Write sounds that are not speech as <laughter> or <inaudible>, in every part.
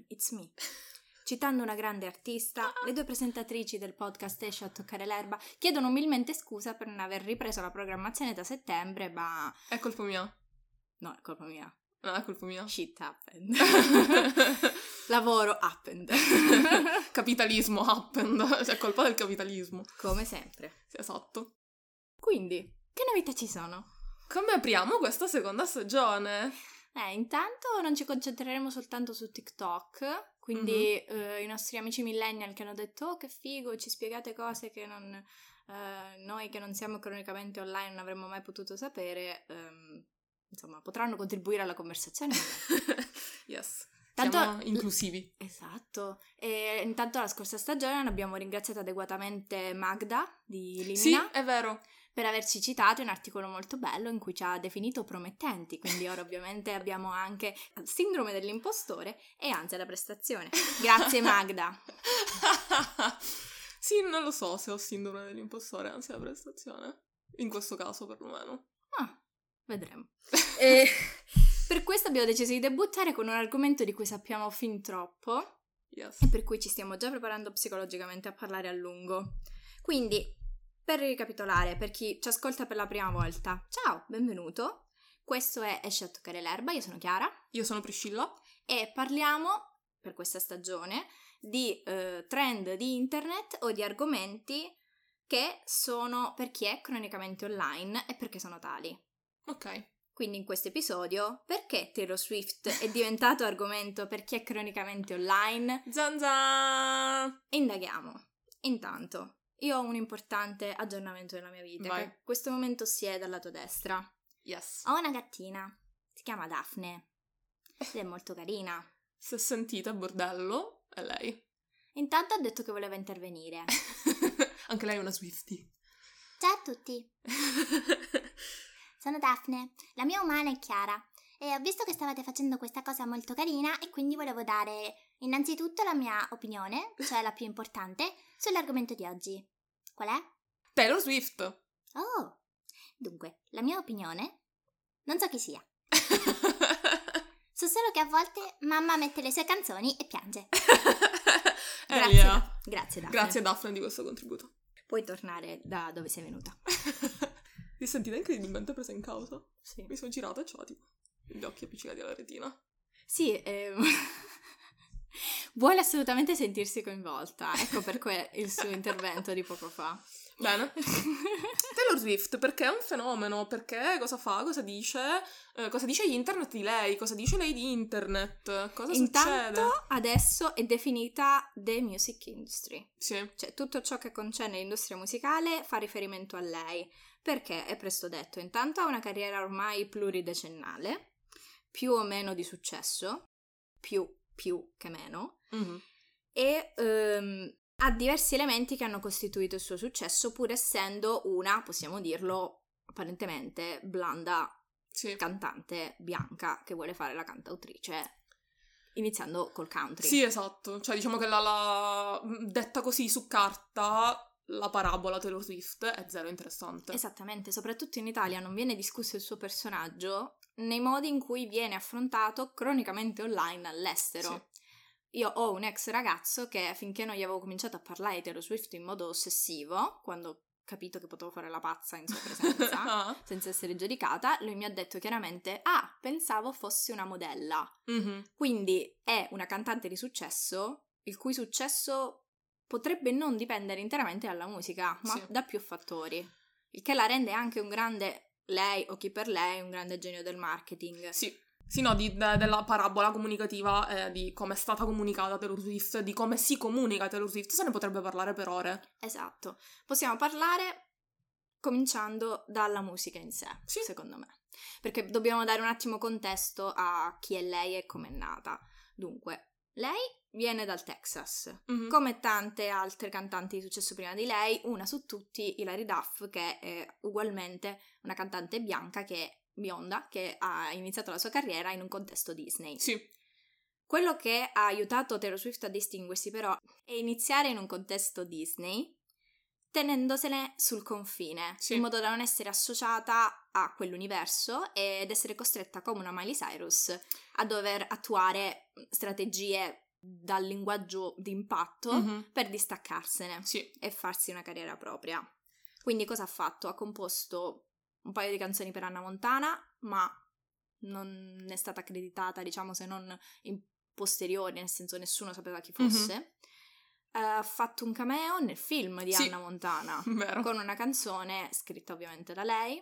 problem, it's me. Citando una grande artista, le due presentatrici del podcast Esce a toccare l'erba chiedono umilmente scusa per non aver ripreso la programmazione da settembre, ma... È colpa mia. No, è colpa mia. No, è colpa mia. Shit happened. <laughs> Lavoro happened. <laughs> Capitalismo happened. <laughs> Cioè, è colpa del capitalismo. Come sempre. Sì, esatto. Quindi, che novità ci sono? Come apriamo questa seconda stagione? Eh, intanto non ci concentreremo soltanto su TikTok, quindi Mhm. eh, i nostri amici millennial che hanno detto oh che figo, ci spiegate cose che non, eh, noi che non siamo cronicamente online non avremmo mai potuto sapere, ehm, insomma potranno contribuire alla conversazione. <laughs> yes. Tanto- Siamo inclusivi. esatto, e intanto la scorsa stagione abbiamo ringraziato adeguatamente Magda di Limina Sì, è vero. Per averci citato un articolo molto bello in cui ci ha definito promettenti, quindi ora ovviamente abbiamo anche sindrome dell'impostore e ansia da prestazione. Grazie Magda. <laughs> sì, non lo so se ho sindrome dell'impostore, anzi la prestazione. In questo caso, perlomeno. Ah, vedremo. <laughs> E per questo abbiamo deciso di debuttare con un argomento di cui sappiamo fin troppo Yes. e per cui ci stiamo già preparando psicologicamente a parlare a lungo. Quindi, per ricapitolare, per chi ci ascolta per la prima volta, ciao, benvenuto. Questo è Esce a toccare l'erba, io sono Chiara Io sono Priscilla. e parliamo, per questa stagione, di eh, trend di internet o di argomenti che sono per chi è cronicamente online e perché sono tali. Ok. Quindi in questo episodio, perché Taylor Swift è diventato argomento per chi è cronicamente online? Zanza! Indaghiamo. Intanto, io ho un importante aggiornamento della mia vita, Vai. che in questo momento si è dal lato destra. Yes. Ho una gattina, si chiama Daphne, ed è molto carina. <laughs> Se sentite bordello, è lei. Intanto ha detto che voleva intervenire. <laughs> Anche lei è una Swiftie. Ciao a tutti, <laughs> sono Daphne, la mia umana è Chiara e ho visto che stavate facendo questa cosa molto carina e quindi volevo dare innanzitutto la mia opinione, cioè la più importante, sull'argomento di oggi. Qual è? Taylor Swift. Oh, dunque, la mia opinione? Non so chi sia. <laughs> So solo che a volte mamma mette le sue canzoni e piange. <laughs> Grazie, Elia. Da- grazie Daphne. Grazie Daphne di questo contributo. Puoi tornare da dove sei venuta. <laughs> Ti sentite incredibilmente presa in causa? Sì. Mi sono girata e c'ho tipo gli occhi appiccicati alla retina. Sì, ehm, vuole assolutamente sentirsi coinvolta. Ecco perché il suo intervento di poco fa. Bene. <laughs> Taylor Swift, perché è un fenomeno? Perché cosa fa? Cosa dice? Eh, cosa dice internet di lei? Cosa dice lei di internet? Cosa Intanto succede? adesso è definita the music industry. Sì. Cioè tutto ciò che concerne l'industria musicale fa riferimento a lei. Perché è presto detto, intanto ha una carriera ormai pluridecennale, più o meno di successo, più, più che meno, Mhm. e ehm, ha diversi elementi che hanno costituito il suo successo, pur essendo una, possiamo dirlo, apparentemente blanda Sì. cantante bianca che vuole fare la cantautrice, iniziando col country. Sì, esatto. Cioè, diciamo che la, la- detta così su carta, la parabola Taylor Swift è zero interessante. Esattamente, soprattutto in Italia non viene discusso il suo personaggio nei modi in cui viene affrontato cronicamente online all'estero. Io ho un ex ragazzo che finché non gli avevo cominciato a parlare di Taylor Swift in modo ossessivo, quando ho capito che potevo fare la pazza in sua presenza, <laughs> Ah. senza essere giudicata, lui mi ha detto chiaramente: Ah, pensavo fosse una modella. Mhm. Quindi è una cantante di successo, il cui successo potrebbe non dipendere interamente dalla musica, ma Sì. da più fattori. Il che la rende anche un grande, lei o chi per lei, un grande genio del marketing. Sì. Sì, no, di- de- della parabola comunicativa, eh, di come è stata comunicata Taylor Swift, di come si comunica Taylor Swift, se ne potrebbe parlare per ore. Esatto. Possiamo parlare cominciando dalla musica in sé, Sì. secondo me. Perché dobbiamo dare un attimo contesto a chi è lei e come è nata. Dunque, lei viene dal Texas. Mhm. Come tante altre cantanti di successo prima di lei, una su tutti, Hilary Duff, che è ugualmente una cantante bianca che è bionda, che ha iniziato la sua carriera in un contesto Disney. Sì. Quello che ha aiutato Taylor Swift a distinguersi però è iniziare in un contesto Disney tenendosene sul confine, Sì. in modo da non essere associata a quell'universo ed essere costretta come una Miley Cyrus a dover attuare strategie dal linguaggio d'impatto Mhm. per distaccarsene Sì. e farsi una carriera propria. Quindi cosa ha fatto? Ha composto un paio di canzoni per Anna Montana, ma non è stata accreditata, diciamo, se non in posteriori, nel senso nessuno sapeva chi fosse. Eh, Ha fatto un cameo nel film di Sì. Anna Montana <laughs> Vero. con una canzone scritta ovviamente da lei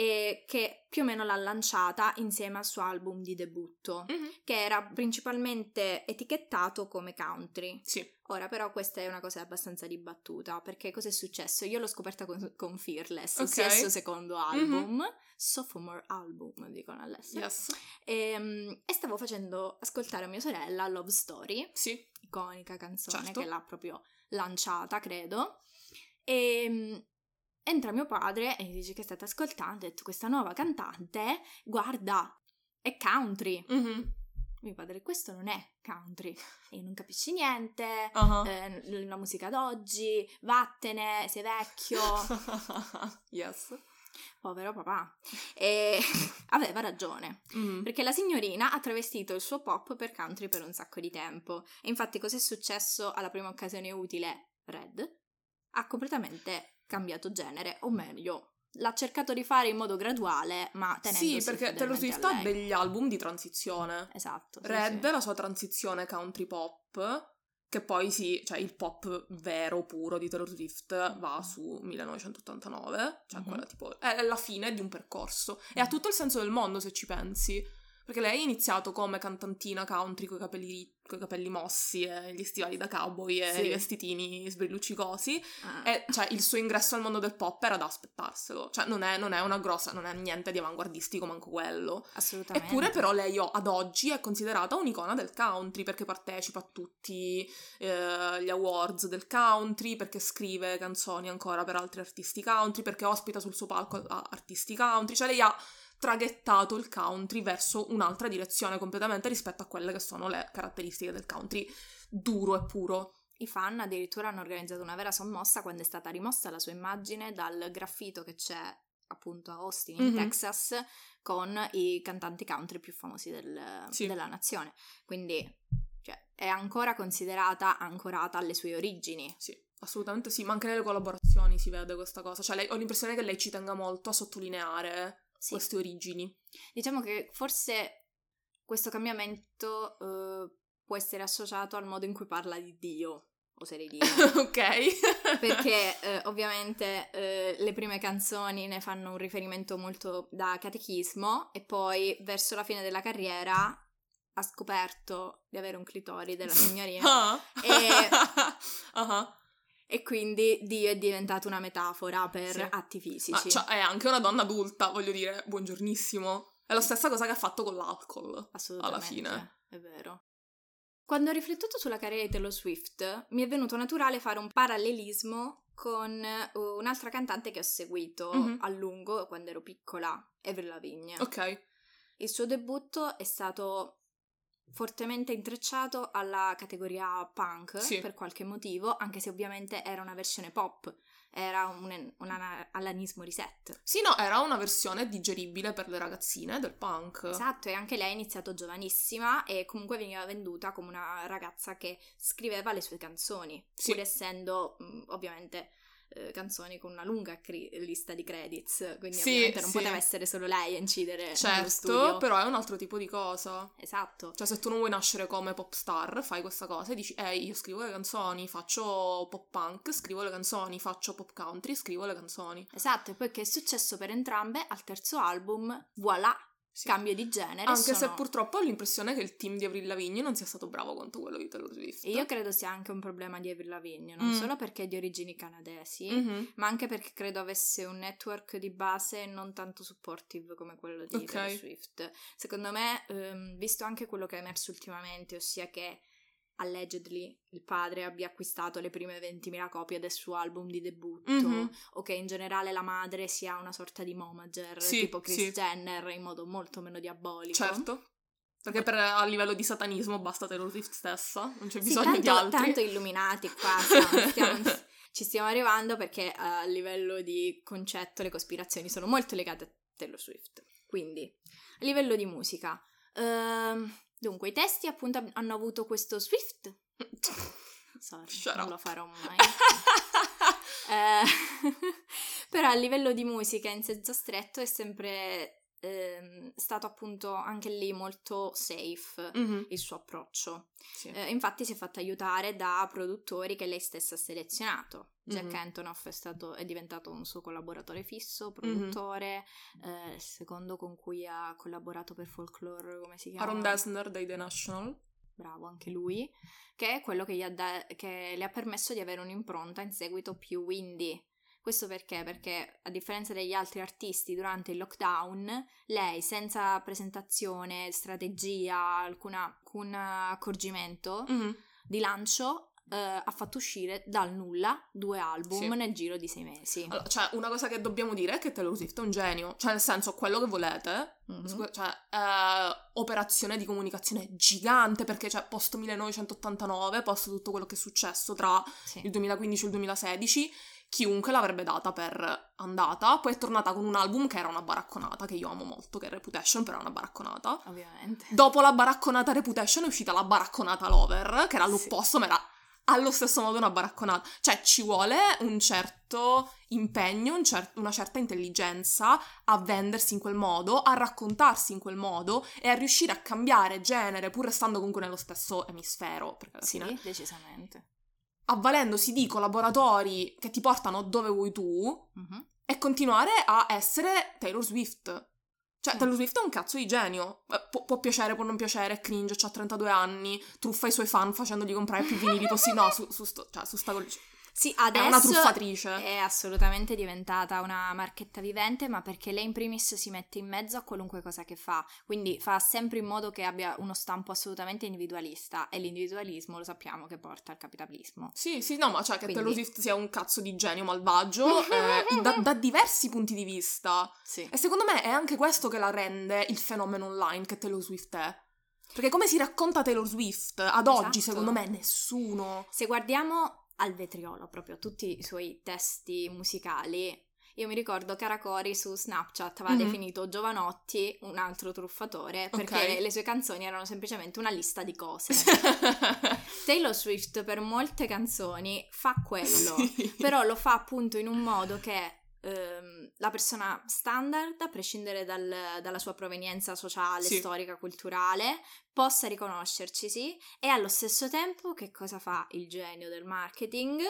e che più o meno l'ha lanciata insieme al suo album di debutto, Mhm. che era principalmente etichettato come country. Sì. Ora però questa è una cosa abbastanza dibattuta, perché cosa è successo? Io l'ho scoperta con, con Fearless, Ok. ossia il suo secondo album, sophomore album, dicono all'estero, Yes. e, e stavo facendo ascoltare a mia sorella Love Story, Sì. iconica canzone Certo. che l'ha proprio lanciata, credo, e mm, entra mio padre e dice che state ascoltando, ha detto questa nuova cantante, guarda, è country. Mhm. Mio padre, questo non è country, <laughs> e non capisci niente, Ah. eh, la musica d'oggi, vattene, sei vecchio, <laughs> yes. povero papà. E <laughs> aveva ragione, Mm. perché la signorina ha travestito il suo pop per country per un sacco di tempo. E infatti cos'è successo alla prima occasione utile? Red ha completamente cambiato genere, o meglio, l'ha cercato di fare in modo graduale, ma tenendosi Sì, perché Taylor Swift ha degli album di transizione. Esatto. sì, Red, sì. la sua transizione country pop, che poi sì, cioè il pop vero, puro di Taylor Swift va su 1989, cioè Mhm. quella tipo è la fine di un percorso e ha tutto il senso del mondo se ci pensi. Perché lei ha iniziato come cantantina country con i capelli, capelli mossi e gli stivali da cowboy e Sì. i vestitini sbrilluccicosi. Ah. E cioè il suo ingresso al mondo del pop era da aspettarselo. Cioè non è, non è una grossa, non è niente di avanguardistico manco quello. Assolutamente. Eppure però lei ad oggi è considerata un'icona del country perché partecipa a tutti eh, gli awards del country, perché scrive canzoni ancora per altri artisti country, perché ospita sul suo palco artisti country, cioè lei ha traghettato il country verso un'altra direzione completamente rispetto a quelle che sono le caratteristiche del country duro e puro. I fan addirittura hanno organizzato una vera sommossa quando è stata rimossa la sua immagine dal graffito che c'è appunto a Austin in Mhm. Texas con i cantanti country più famosi del- Sì. della nazione. Quindi cioè, è ancora considerata ancorata alle sue origini. Sì, assolutamente sì, ma anche nelle collaborazioni si vede questa cosa, cioè lei- ho l'impressione che lei ci tenga molto a sottolineare Sì. queste origini. Diciamo che forse questo cambiamento eh, può essere associato al modo in cui parla di Dio, oserei dire. <laughs> ok. Perché eh, ovviamente eh, le prime canzoni ne fanno un riferimento molto da catechismo e poi verso la fine della carriera ha scoperto di avere un clitoride della signorina <laughs> Ah. E- <laughs> Ah. E quindi Dio è diventato una metafora per Sì. atti Ma fisici. cioè, è anche una donna adulta, voglio dire, buongiornissimo. È la stessa cosa che ha fatto con l'alcol. Assolutamente, alla fine. è vero. Quando ho riflettuto sulla carriera di Taylor Swift, mi è venuto naturale fare un parallelismo con eh, un'altra cantante che ho seguito Mhm. a lungo quando ero piccola, Avril Lavigne. Ok. Il suo debutto è stato fortemente intrecciato alla categoria punk Sì. per qualche motivo, anche se ovviamente era una versione pop, era un, un alanismo reset. Sì, no, era una versione digeribile per le ragazzine del punk. Esatto, e anche lei ha iniziato giovanissima e comunque veniva venduta come una ragazza che scriveva le sue canzoni, Sì. pur essendo ovviamente eh, canzoni con una lunga cri- lista di credits, quindi Sì, ovviamente non sì. poteva essere solo lei a incidere Certo, però è un altro tipo di cosa. Esatto. Cioè, se tu non vuoi nascere come pop star, fai questa cosa e dici, ehi, io scrivo le canzoni, faccio pop punk, scrivo le canzoni, faccio pop country, scrivo le canzoni. Esatto, e poi che è successo per entrambe al terzo album, voilà, Sì. cambio di genere. Anche se sono- purtroppo ho l'impressione che il team di Avril Lavigne non sia stato bravo quanto quello di Taylor Swift. E io credo sia anche un problema di Avril Lavigne, non Mm. solo perché è di origini canadesi, Mhm. ma anche perché credo avesse un network di base non tanto supportive come quello di Ok. Taylor Swift. Secondo me, ehm, visto anche quello che è emerso ultimamente, ossia che allegedly il padre abbia acquistato le prime 20.000 copie del suo album di debutto Mhm. o che in generale la madre sia una sorta di momager Sì, tipo Kris sì. Jenner in modo molto meno diabolico. Certo. Perché per, a livello di satanismo basta Taylor Swift stessa, non c'è Sì, bisogno tanto, di altri. tanto illuminati qua, <laughs> stiamo- ci stiamo arrivando perché a livello di concetto le cospirazioni sono molto legate a Taylor Swift. Quindi, a livello di musica, ehm, dunque i testi appunto hanno avuto questo Swift. <laughs> Sorry, Shut non up. lo farò mai. <laughs> Eh, <laughs> però a livello di musica in senso stretto è sempre ehm, stato appunto anche lì molto safe Mhm, il suo approccio. sì. Eh, infatti si è fatta aiutare da produttori che lei stessa ha selezionato. Jack Mhm. Antonoff è, stato, è diventato un suo collaboratore fisso, produttore, eh, il secondo con cui ha collaborato per Folklore, come si chiama? Aaron Dessner dei The National. bravo anche lui, che è quello che, gli ha da- che le ha permesso di avere un'impronta in seguito più indie. Questo perché? Perché a differenza degli altri artisti durante il lockdown, lei senza presentazione, strategia, alcuna- alcun accorgimento Mhm. di lancio, eh, ha fatto uscire dal nulla due album Sì. nel giro di sei mesi. Allora, cioè, una cosa che dobbiamo dire è che Taylor Swift è un genio. Cioè, nel senso, quello che volete. Mhm. scu- cioè, eh, operazione di comunicazione gigante, perché, cioè, post 1989, post tutto quello che è successo tra Sì. il 2015 e il 2016, chiunque l'avrebbe data per andata. Poi è tornata con un album che era una baracconata, che io amo molto, che è Reputation, però è una baracconata. Ovviamente. Dopo la baracconata Reputation è uscita la baracconata Lover, che era Sì. l'opposto, ma era allo stesso modo una baracconata. Cioè, ci vuole un certo impegno, un cer- una certa intelligenza a vendersi in quel modo, a raccontarsi in quel modo e a riuscire a cambiare genere, pur restando comunque nello stesso emisfero. Perché alla Sì, fine, decisamente. Avvalendosi di collaboratori che ti portano dove vuoi tu Mhm. e continuare a essere Taylor Swift. Cioè, Sì. Taylor Swift è un cazzo di genio. Eh, Pu- può piacere, può non piacere, cringe, ha 32 anni, truffa i suoi fan facendogli comprare più vinili <laughs> possibili. No, su, su, sto- cioè, su sta col- Sì, È adesso una truffatrice. è assolutamente diventata una marchetta vivente, ma perché lei in primis si mette in mezzo a qualunque cosa che fa, quindi fa sempre in modo che abbia uno stampo assolutamente individualista e l'individualismo lo sappiamo che porta al capitalismo. Sì, sì, no, ma cioè che Quindi- Taylor Swift sia un cazzo di genio malvagio eh, da, <laughs> da diversi punti di vista. Sì. E secondo me è anche questo che la rende il fenomeno online che Taylor Swift è. Perché come si racconta Taylor Swift ad oggi, Esatto. secondo me, nessuno. Se guardiamo al vetriolo proprio tutti i suoi testi musicali, io mi ricordo Caracori su Snapchat aveva Mhm. definito Giovanotti un altro truffatore perché Ok. le sue canzoni erano semplicemente una lista di cose. <laughs> Taylor Swift per molte canzoni fa quello, Sì. però lo fa appunto in un modo che ehm, la persona standard, a prescindere dal- dalla sua provenienza sociale, Sì. storica, culturale, possa riconoscercisi e allo stesso tempo che cosa fa il genio del marketing?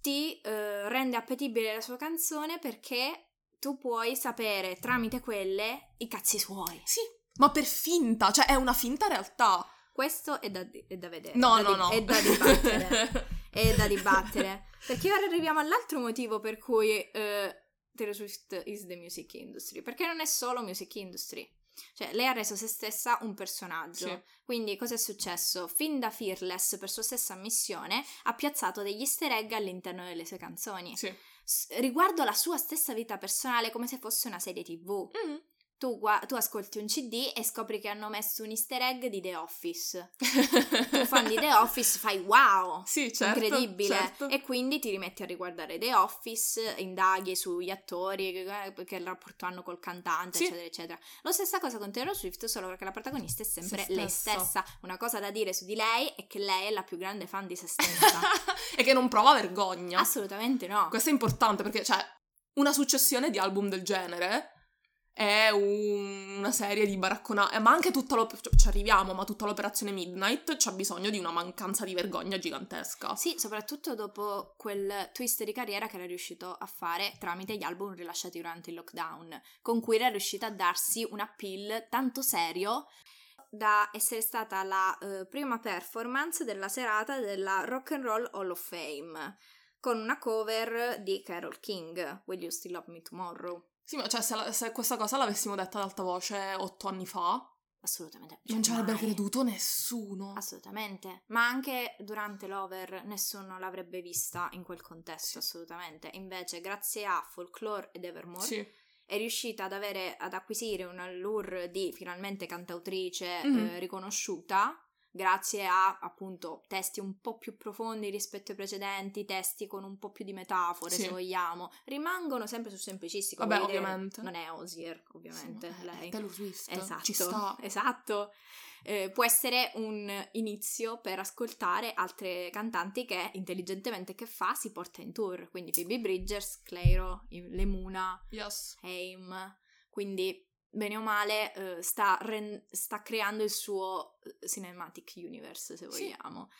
Ti eh, rende appetibile la sua canzone perché tu puoi sapere tramite quelle i cazzi suoi. Sì, ma per finta, cioè è una finta realtà. Questo è da, è da vedere. No, da no, di- no. È da dibattere. è da dibattere. <laughs> Perché ora arriviamo all'altro motivo per cui eh, Taylor Swift is the music industry. Perché non è solo music industry. Cioè, lei ha reso se stessa un personaggio. Sì. Quindi, cosa è successo? Fin da Fearless, per sua stessa ammissione, ha piazzato degli easter egg all'interno delle sue canzoni. Sì. S- riguardo la sua stessa vita personale, come se fosse una serie TV. Mm. Tu, gua- tu ascolti un CD e scopri che hanno messo un easter egg di The Office. <laughs> Tu fan di The Office fai wow! Sì, certo. incredibile certo. e quindi ti rimetti a riguardare The Office indaghi sugli attori che, che rapporto hanno col cantante Sì. eccetera eccetera la stessa cosa con Taylor Swift solo perché la protagonista è sempre Se lei stessa. stessa una cosa da dire su di lei è che lei è la più grande fan di se <laughs> stessa e che non prova vergogna. assolutamente no Questo è importante perché, cioè, una successione di album del genere è un- una serie di baracconate, ma anche tutta l'op- cioè, ci arriviamo, ma tutta l'operazione Midnight c'ha bisogno di una mancanza di vergogna gigantesca. Sì, soprattutto dopo quel twist di carriera che era riuscito a fare tramite gli album rilasciati durante il lockdown, con cui era riuscita a darsi un appeal tanto serio da essere stata la eh, prima performance della serata della Rock and Roll Hall of Fame, con una cover di Carol King, Will You Still Love Me Tomorrow? Sì, ma cioè, se, la- se questa cosa l'avessimo detta ad alta voce otto anni fa, Assolutamente. non ci avrebbe mai. creduto nessuno. Assolutamente, ma anche durante l'over nessuno l'avrebbe vista in quel contesto, assolutamente. Invece, grazie a Folklore ed Evermore, Sì. è riuscita ad, avere, ad acquisire un allure di finalmente cantautrice Mhm. eh, riconosciuta grazie a appunto testi un po' più profondi rispetto ai precedenti, testi con un po' più di metafore Sì. se vogliamo, rimangono sempre su semplicistico. Vabbè, ovviamente. Non è Osier, ovviamente, Sì, lei. Taylor Swift. Esatto, Ci sta. esatto. Eh, può essere un inizio per ascoltare altre cantanti che intelligentemente che fa si porta in tour, quindi Phoebe Bridgers, Clairo, Lemuna, Yes. Haim, quindi bene o male eh, sta, ren- sta creando il suo eh, cinematic universe se Sì. vogliamo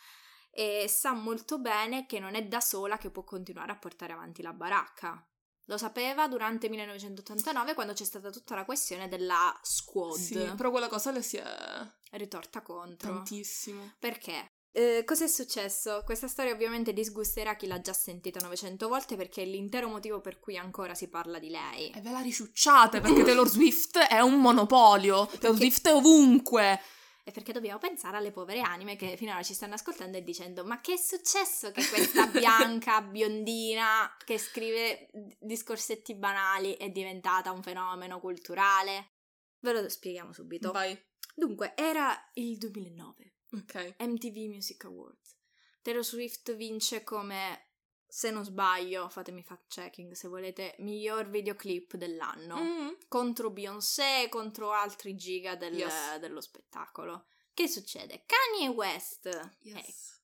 e sa molto bene che non è da sola che può continuare a portare avanti la baracca. Lo sapeva durante 1989 quando c'è stata tutta la questione della squad, Sì, però quella cosa le si è ritorta contro. tantissimo. Perché? Eh, cos'è successo? Questa storia ovviamente disgusterà chi l'ha già sentita 900 volte perché è l'intero motivo per cui ancora si parla di lei. E ve la riciucciate perché Taylor Swift è un monopolio. Taylor Swift è ovunque. E perché dobbiamo pensare alle povere anime che finora ci stanno ascoltando e dicendo ma che è successo che questa <laughs> bianca biondina che scrive discorsetti banali è diventata un fenomeno culturale? Ve lo spieghiamo subito. Vai. Dunque, era il 2009, Ok. MTV Music Awards. Taylor Swift vince come, se non sbaglio, fatemi fact checking se volete, miglior videoclip dell'anno Mm. contro Beyoncé, contro altri giga del- Yes. dello spettacolo. Che succede? Kanye West, eh, Yes.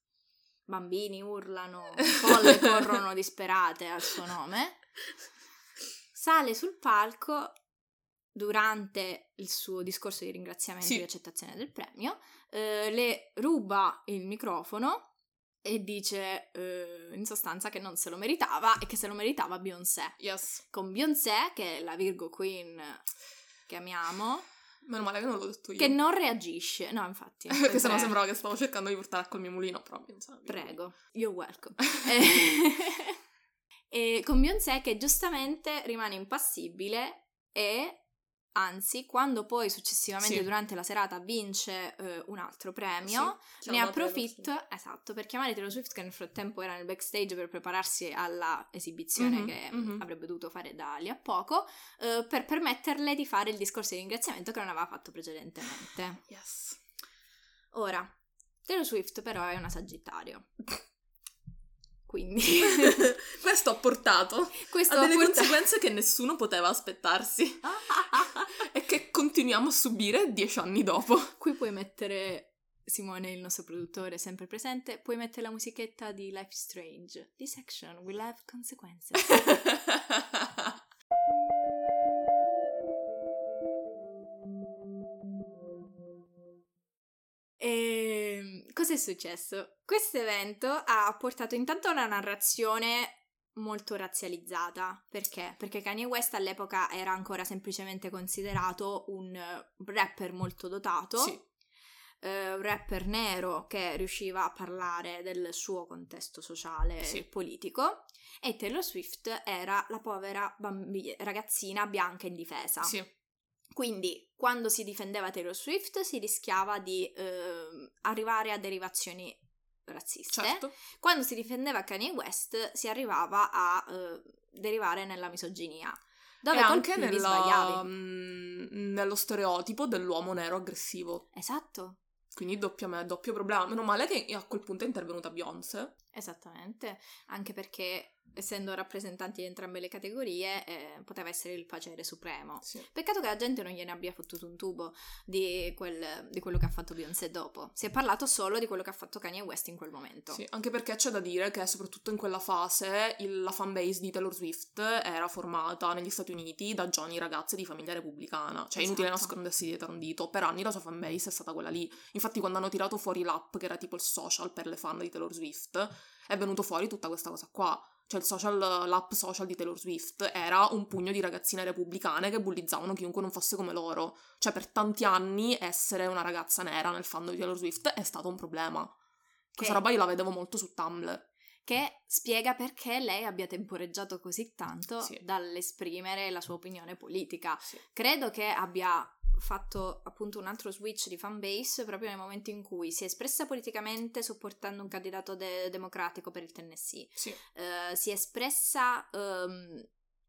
bambini urlano, folle <laughs> corrono disperate al suo nome, sale sul palco durante il suo discorso di ringraziamento Sì. e di accettazione del premio, eh, le ruba il microfono e dice eh, in sostanza che non se lo meritava e che se lo meritava Beyoncé Yes. con Beyoncé, che è la Virgo Queen che amiamo, Meno male che non l'ho detto io. che non reagisce. No, infatti. <laughs> Perché sennò sembrava che stavo cercando di portare al mio mulino, però pensavo. Prego, you're welcome. <laughs> e, <laughs> e con Beyoncé che giustamente rimane impassibile e anzi, quando poi successivamente Sì. durante la serata vince eh, un altro premio, Sì, ne approfitto, esatto, per chiamare Taylor Swift che nel frattempo era nel backstage per prepararsi alla esibizione Mhm, che mhm. avrebbe dovuto fare da lì a poco, eh, per permetterle di fare il discorso di ringraziamento che non aveva fatto precedentemente. Yes. Ora, Taylor Swift però è una sagittario. <laughs> Quindi <laughs> Questo ha portato questo a delle portato- conseguenze che nessuno poteva aspettarsi <laughs> e che continuiamo a subire dieci anni dopo. Qui puoi mettere Simone, il nostro produttore, sempre presente, puoi mettere la musichetta di Life is Strange. This action will have consequences. <laughs> Cos'è successo? Questo evento ha portato intanto a una narrazione molto razzializzata. Perché? Perché Kanye West all'epoca era ancora semplicemente considerato un rapper molto dotato, sì, eh, un rapper nero che riusciva a parlare del suo contesto sociale Sì. e politico, e Taylor Swift era la povera bambi- ragazzina bianca indifesa. sì. Quindi, quando si difendeva Taylor Swift, si rischiava di ehm, arrivare a derivazioni razziste. certo. Quando si difendeva Kanye West, si arrivava a eh, derivare nella misoginia. Dove e anche nella- sbagliavi. mm, nello stereotipo dell'uomo nero aggressivo. Esatto, Quindi doppio, doppio problema. Meno male che a quel punto è intervenuta Beyoncé. Esattamente. Anche perché, essendo rappresentanti di entrambe le categorie, eh, poteva essere il piacere supremo. Sì. Peccato che la gente non gliene abbia fottuto un tubo di, quel- di quello che ha fatto Beyoncé dopo. Si è parlato solo di quello che ha fatto Kanye West in quel momento. Sì, anche perché c'è da dire che soprattutto in quella fase il- la fanbase di Taylor Swift era formata negli Stati Uniti da giovani ragazze di famiglia repubblicana. Cioè, inutile Esatto. nascondersi dietro un dito. Per anni la sua fanbase è stata quella lì. Infatti, quando hanno tirato fuori l'app, che era tipo il social per le fan di Taylor Swift, è venuto fuori tutta questa cosa qua. Cioè, il social, l'app social di Taylor Swift era un pugno di ragazzine repubblicane che bullizzavano chiunque non fosse come loro. Cioè, per tanti anni essere una ragazza nera nel fandom di Taylor Swift è stato un problema. Questa Che- roba io la vedevo molto su Tumblr. che spiega perché lei abbia temporeggiato così tanto Sì. dall'esprimere la sua opinione politica. Sì. Credo che abbia fatto appunto un altro switch di fanbase proprio nel momento in cui si è espressa politicamente supportando un candidato de- democratico per il Tennessee, Sì. Eh, si è espressa ehm,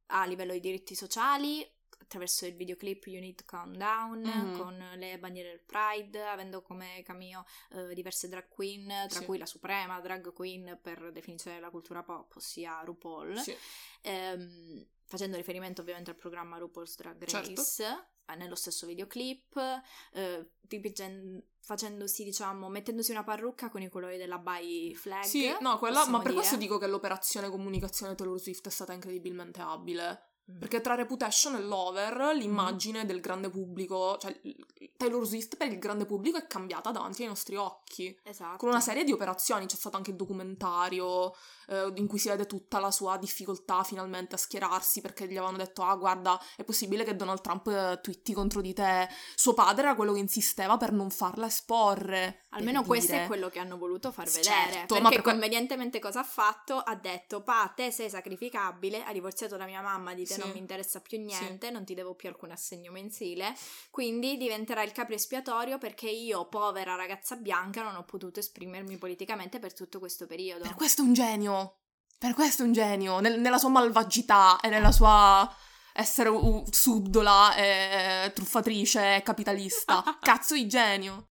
a livello di diritti sociali attraverso il videoclip You Need to Calm Down Mhm. con le bandiere del Pride, avendo come cameo eh, diverse drag queen, tra Sì. cui la suprema drag queen per definizione della cultura pop, ossia RuPaul, Sì. ehm, facendo riferimento ovviamente al programma RuPaul's Drag Certo. Race eh, nello stesso videoclip, eh, dipingen- facendosi, diciamo, mettendosi una parrucca con i colori della Bi Flag. Sì, no, quella, ma per questo dire. dico che l'operazione comunicazione Taylor Swift è stata incredibilmente abile. Mm. Perché tra Reputation e Lover l'immagine del grande pubblico, cioè Taylor Swift per il grande pubblico è cambiata davanti ai nostri occhi. Esatto. Con una serie di operazioni, c'è stato anche il documentario eh, in cui si vede tutta la sua difficoltà finalmente a schierarsi perché gli avevano detto ah guarda è possibile che Donald Trump eh, twitti contro di te. Suo padre era quello che insisteva per non farla esporre. Almeno per questo è dire. quello che hanno voluto far Sì, vedere. certo, perché ma per convenientemente cosa ha fatto? Ha detto, pa, te sei sacrificabile, hai divorziato la mia mamma, di te Sì. non mi interessa più niente, non ti devo più alcun assegno mensile, quindi diventerà il capro espiatorio perché io, povera ragazza bianca, non ho potuto esprimermi politicamente per tutto questo periodo. Per questo è un genio. Per questo è un genio. Nel- nella sua malvagità e nella sua essere u- subdola e truffatrice capitalista. <laughs> Cazzo di genio.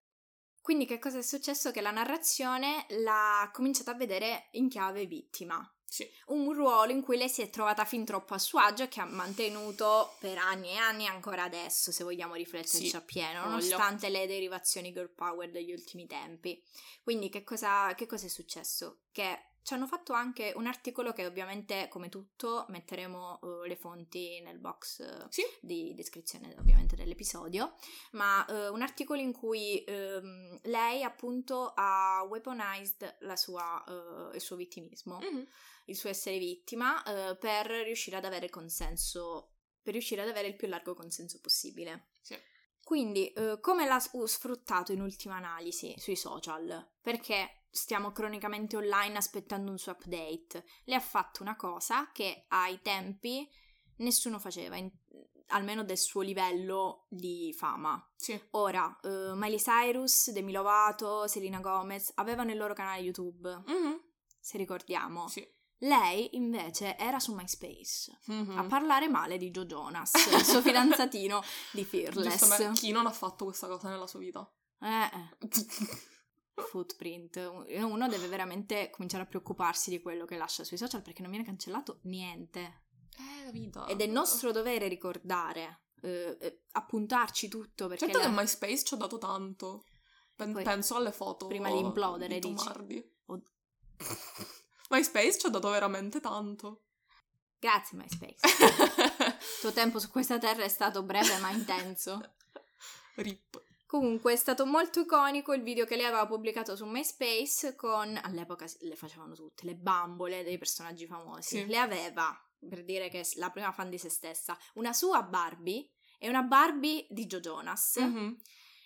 Quindi che cosa è successo? Che la narrazione l'ha cominciato a vedere in chiave vittima. Sì. un ruolo in cui lei si è trovata fin troppo a suo agio e che ha mantenuto per anni e anni ancora adesso, se vogliamo rifletterci Sì, appieno, voglio. nonostante le derivazioni girl power degli ultimi tempi. Quindi che cosa, che cosa è successo? Che ci hanno fatto anche un articolo che ovviamente, come tutto, metteremo eh, le fonti nel box eh, Sì. di descrizione ovviamente dell'episodio, ma eh, un articolo in cui ehm, lei appunto ha weaponized la sua, il suo vittimismo Mhm. il suo essere vittima per riuscire ad avere consenso, per riuscire ad avere il più largo consenso possibile. Sì. Quindi, come l'ha sfruttato in ultima analisi sui social? Perché stiamo cronicamente online aspettando un suo update. Le ha fatto una cosa che ai tempi nessuno faceva, in- almeno del suo livello di fama. Sì. Ora, eh, Miley Cyrus, Demi Lovato, Selena Gomez avevano il loro canale YouTube, Mhm. se ricordiamo. Sì. Lei invece era su MySpace Mhm. a parlare male di Joe Jonas, il suo <laughs> fidanzatino di Fearless. chi non ha fatto questa cosa nella sua vita? Eh, eh, <laughs> footprint. Uno deve veramente cominciare a preoccuparsi di quello che lascia sui social perché non viene cancellato niente. Eh, la vita. Ed è nostro dovere ricordare, eh, appuntarci tutto perché Certo la- che MySpace ci ha dato tanto. Pen- Poi, penso alle foto prima di implodere, di dici? Od- MySpace ci ha dato veramente tanto. Grazie MySpace. <laughs> Il tuo tempo su questa terra è stato breve ma intenso. Rip. Comunque è stato molto iconico il video che lei aveva pubblicato su MySpace con, all'epoca le facevano tutte, le bambole dei personaggi famosi. Sì. Le aveva, per dire che è la prima fan di se stessa, una sua Barbie e una Barbie di Joe Jonas. Mhm.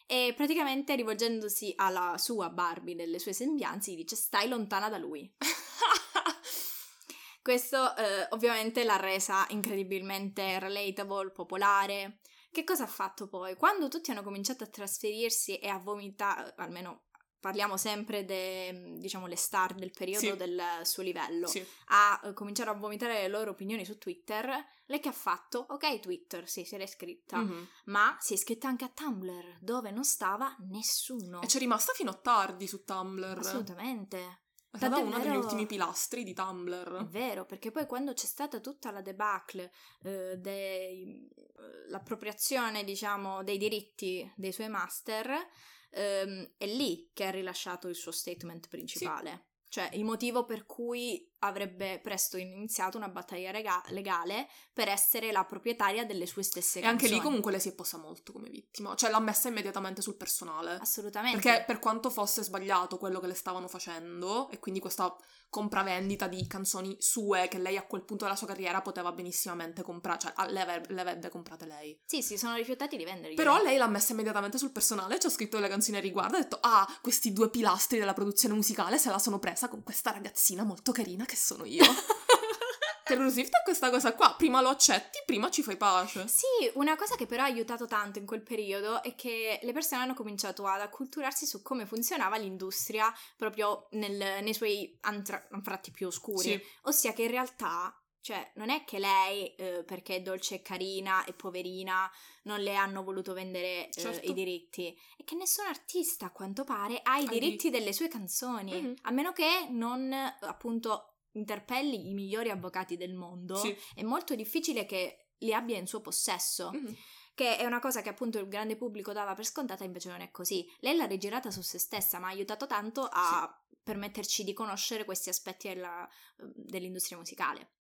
E praticamente rivolgendosi alla sua Barbie delle sue sembianze gli dice stai lontana da lui. <laughs> Questo eh, ovviamente l'ha resa incredibilmente relatable, popolare. Che cosa ha fatto poi? Quando tutti hanno cominciato a trasferirsi e a vomitare, almeno parliamo sempre de, diciamo, le star del periodo Sì. del suo livello, Sì. a eh, cominciare a vomitare le loro opinioni su Twitter, lei che ha fatto? Ok Twitter, sì, se l'è scritta, Mhm. ma si è iscritta anche a Tumblr, dove non stava nessuno. E c'è rimasta fino a tardi su Tumblr. Assolutamente. È Tant'è uno degli vero- ultimi pilastri di È Tumblr. vero, perché poi quando c'è stata tutta la debacle eh, dei- l'appropriazione, diciamo, dei diritti dei suoi master, ehm, è lì che ha rilasciato il suo statement principale. Cioè, il motivo per cui avrebbe presto iniziato una battaglia rega- legale per essere la proprietaria delle sue stesse E anche lì canzoni. comunque lei si è posta molto come vittima. Cioè l'ha messa immediatamente sul personale. Assolutamente. Perché per quanto fosse sbagliato quello che le stavano facendo, e quindi questa compravendita di canzoni sue che lei a quel punto della sua carriera poteva benissimamente comprare, cioè ah, le, ave- le avrebbe comprate lei. Sì, si sono rifiutati di vendergli. Però lei l'ha messa immediatamente sul personale, ci ha scritto le canzoni a riguardo, ha detto ah, questi due pilastri della produzione musicale se la sono presa con questa ragazzina molto carina che sono io. <laughs> Taylor Swift ha questa cosa qua, prima lo accetti, prima ci fai pace. Sì, una cosa che però ha aiutato tanto in quel periodo è che le persone hanno cominciato ad acculturarsi su come funzionava l'industria proprio nel- nei suoi antra- anfratti più oscuri. Sì. Ossia che in realtà Cioè, non è che lei, eh, perché è dolce e carina e poverina, non le hanno voluto vendere eh, Certo. i diritti. È che nessun artista, a quanto pare, ha i diritti delle sue canzoni. Mhm. A meno che non, appunto, interpelli i migliori avvocati del mondo. Sì. È molto difficile che li abbia in suo possesso. Mhm. Che è una cosa che appunto il grande pubblico dava per scontata, invece non è così. Lei l'ha rigirata su se stessa, ma ha aiutato tanto a permetterci di conoscere questi aspetti della- dell'industria musicale.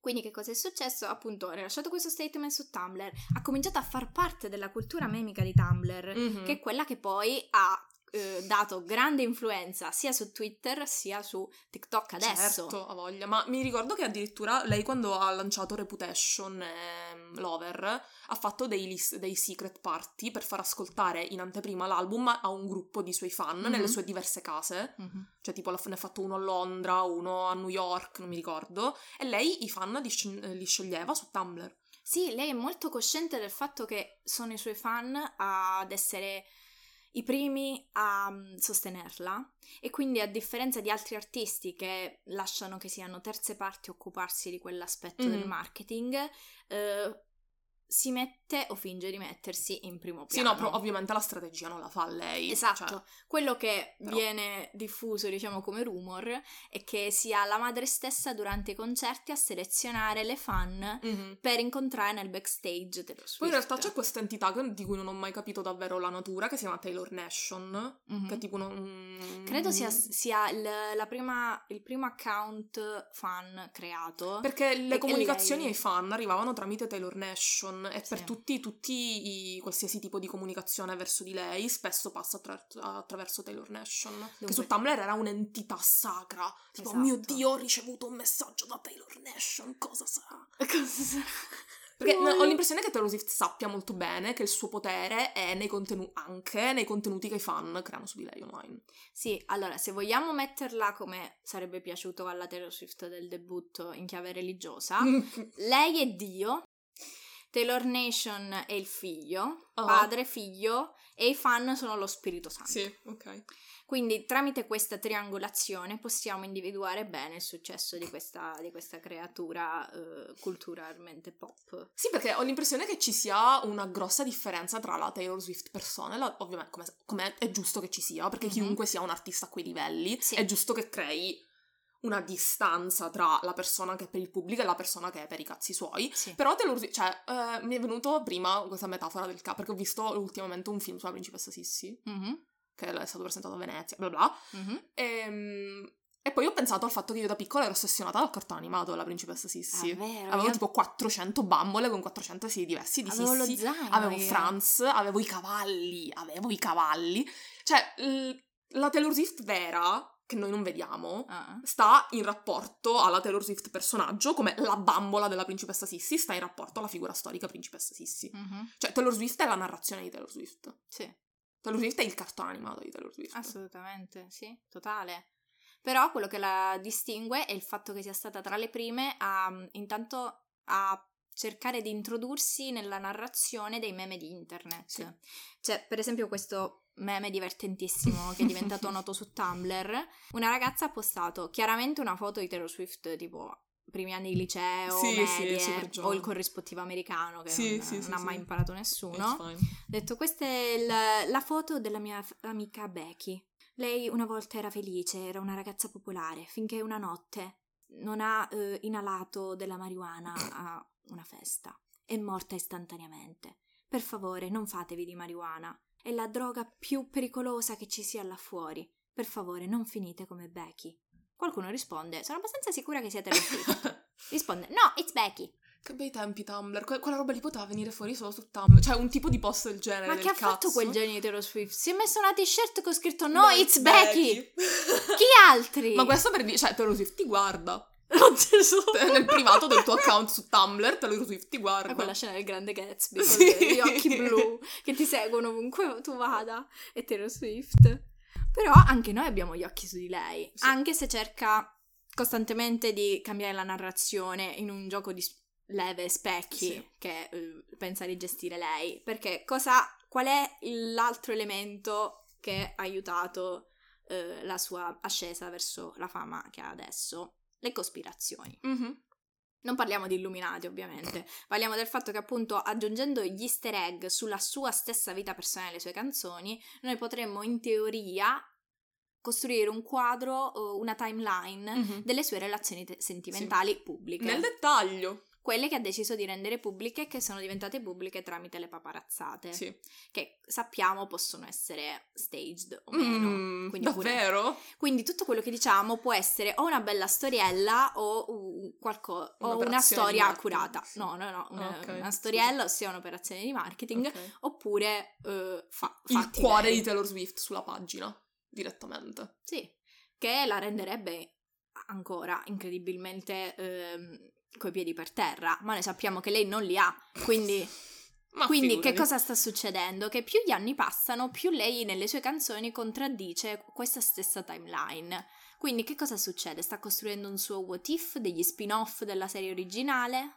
Quindi che cosa è successo? Appunto, ha rilasciato questo statement su Tumblr, ha cominciato a far parte della cultura memica di Tumblr, Mhm. che è quella che poi ha eh, dato grande influenza sia su Twitter sia su TikTok adesso. Certo, ha voglia. Ma mi ricordo che addirittura lei quando ha lanciato Reputation e Lover ha fatto dei, lis- dei secret party per far ascoltare in anteprima l'album a un gruppo di suoi fan Mhm. nelle sue diverse case. Mhm. Cioè tipo ne ha fatto uno a Londra, uno a New York, non mi ricordo. E lei i fan li, li sceglieva su Tumblr. Sì, lei è molto cosciente del fatto che sono i suoi fan ad essere i primi a mm, sostenerla e quindi a differenza di altri artisti che lasciano che siano terze parti a occuparsi di quell'aspetto Mhm. del marketing, eh, si mette o finge di mettersi in primo Sì, piano. no, però ovviamente la strategia non la fa lei. Esatto, Cioè, quello che però- viene diffuso, diciamo, come rumor è che sia la madre stessa durante i concerti a selezionare le fan mhm. per incontrare nel backstage dello Swift. Poi in realtà c'è questa entità di cui non ho mai capito davvero la natura, che si chiama Taylor Nation, Mhm. che è tipo un... Credo sia, sia il, la prima, il primo account fan creato. Perché le comunicazioni lei- ai fan arrivavano tramite Taylor Nation e per Sì. tutti, tutti i, qualsiasi tipo di comunicazione verso di lei spesso passa attra- attraverso Taylor Nation. Che Dunque- su Tumblr era un'entità sacra. Tipo, Esatto. oh mio Dio, ho ricevuto un messaggio da Taylor Nation, cosa sarà? <laughs> Cosa sarà? Perché Poi- ho l'impressione che Taylor Swift sappia molto bene che il suo potere è nei contenuti, anche nei contenuti che i fan creano su di lei online. Sì, allora, se vogliamo metterla come sarebbe piaciuto alla Taylor Swift del debutto in chiave religiosa, <laughs> lei è Dio, Taylor Nation è il figlio, Ah. padre, figlio, e i fan sono lo Spirito Santo. sì, ok. Quindi tramite questa triangolazione possiamo individuare bene il successo di questa, di questa creatura eh, culturalmente pop. Sì, perché ho l'impressione che ci sia una grossa differenza tra la Taylor Swift persona e la, ovviamente come, come è giusto che ci sia, perché Mhm. chiunque sia un artista a quei livelli Sì. è giusto che crei una distanza tra la persona che è per il pubblico e la persona che è per i cazzi suoi. Sì. Però Taylor Swift, cioè, eh, mi è venuto prima questa metafora del capo, perché ho visto ultimamente un film sulla principessa Sissi, Mhm, che è stato presentato a Venezia, bla bla. mhm. Ehm, E, poi ho pensato al fatto che io da piccola ero ossessionata dal cartone animato della principessa Sissi. Ah, vero? Avevo Io tipo 400 bambole con 400 sì diversi di avevo lo Sissi. zaino. Avevo io. Franz, avevo i cavalli, avevo i cavalli. Cioè, l- la Taylor Swift vera, che noi non vediamo, Ah. sta in rapporto alla Taylor Swift personaggio, come la bambola della principessa Sissi sta in rapporto alla figura storica principessa Sissi. Mhm, Cioè, Taylor Swift è la narrazione di Taylor Swift. Sì. Taylor Swift è il cartone animato di Taylor Swift. Assolutamente, sì, totale. Però quello che la distingue è il fatto che sia stata tra le prime a intanto a cercare di introdursi nella narrazione dei meme di internet. Sì. Cioè, per esempio, questo meme divertentissimo che è diventato <laughs> noto su Tumblr, una ragazza ha postato chiaramente una foto di Taylor Swift tipo primi anni di liceo, Sì, sì, medie, super o il corrispettivo americano che Sì, non, sì, sì, non ha sì. mai imparato nessuno. Ho detto, questa è la, la foto della mia f- amica Becky. Lei una volta era felice, era una ragazza popolare, finché una notte non ha eh, inalato della marijuana a una festa. È morta istantaneamente. Per favore, non fatevi di marijuana. È la droga più pericolosa che ci sia là fuori. Per favore, non finite come Becky. Qualcuno risponde, sono abbastanza sicura che siate Swift. <laughs> Risponde, no, it's Becky. Che bei tempi Tumblr, Que- quella roba lì poteva venire fuori solo su Tumblr, cioè un tipo di post del genere Ma che ha fatto quel genio di Taylor Swift? Si è messo una t-shirt con scritto no, it's Becky. Chi altri? Ma questo per dire, cioè Taylor Swift ti guarda. <laughs> Oh Gesù! Nel privato del tuo account su Tumblr, Taylor Swift ti guarda. È quella scena del grande Gatsby Sì. con gli occhi blu che ti seguono ovunque tu vada e Taylor Swift. Però anche noi abbiamo gli occhi su di lei, Sì. anche se cerca costantemente di cambiare la narrazione in un gioco di leve e specchi Sì. che eh, pensa di gestire lei. Perché cosa, qual è l'altro elemento che ha aiutato eh, la sua ascesa verso la fama che ha adesso? Le cospirazioni. Mhm. Non parliamo di Illuminati, ovviamente. Parliamo del fatto che, appunto, aggiungendo gli easter egg sulla sua stessa vita personale alle sue canzoni, noi potremmo, in teoria, costruire un quadro, una timeline mm-hmm. delle sue relazioni te- sentimentali sì. pubbliche. Nel dettaglio quelle che ha deciso di rendere pubbliche e che sono diventate pubbliche tramite le paparazzate. Sì. Che sappiamo possono essere staged o meno. Mm, quindi davvero? Pure, quindi tutto quello che diciamo può essere o una bella storiella o, uh, qualco, o una storia accurata. No, no, no, una, okay, una storiella, sì. ossia un'operazione di marketing, okay. oppure uh, fa, il cuore di Taylor Swift sulla pagina direttamente. Sì, che la renderebbe ancora incredibilmente ehm, coi piedi per terra, ma noi sappiamo che lei non li ha, quindi... Quindi che cosa sta succedendo? Che più gli anni passano, più lei nelle sue canzoni contraddice questa stessa timeline. Quindi che cosa succede? Sta costruendo un suo what if, degli spin-off della serie originale?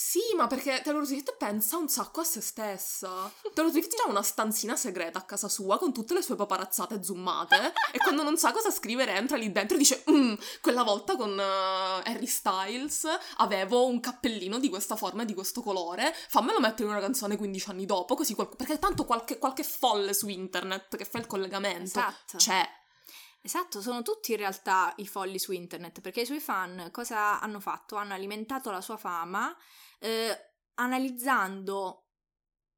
Sì, ma perché Taylor Swift pensa un sacco a se stessa. Taylor Swift ha una stanzina segreta a casa sua con tutte le sue paparazzate zoomate e quando non sa cosa scrivere entra lì dentro e dice mm, quella volta con uh, Harry Styles avevo un cappellino di questa forma e di questo colore, fammelo mettere in una canzone 15 anni dopo, così qual- perché tanto qualche, qualche folle su internet che fa il collegamento esatto. c'è. Esatto, sono tutti in realtà i folli su internet, perché i suoi fan cosa hanno fatto? Hanno alimentato la sua fama eh, analizzando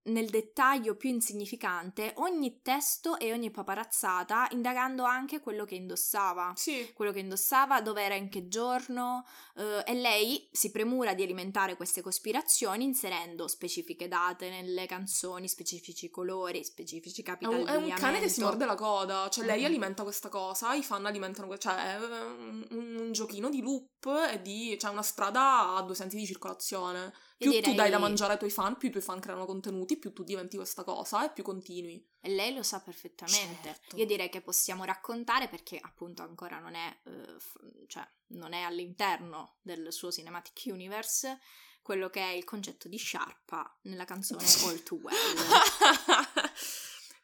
nel dettaglio più insignificante ogni testo e ogni paparazzata, indagando anche quello che indossava. Sì. Quello che indossava, dove era, in che giorno. Eh, e lei si premura di alimentare queste cospirazioni inserendo specifiche date nelle canzoni, specifici colori, specifici capi È un, è un cane che si morde la coda. Cioè, lei alimenta questa cosa, i fan alimentano. Cioè, è un, un giochino di loop e di. cioè, una strada a due sensi di circolazione. Più direi... tu dai da mangiare ai tuoi fan, più i tuoi fan creano contenuti, più tu diventi questa cosa e più continui. E lei lo sa perfettamente. Certo. Io direi che possiamo raccontare perché appunto ancora non è, uh, f- cioè, non è all'interno del suo cinematic universe quello che è il concetto di sciarpa nella canzone <laughs> All Too Well.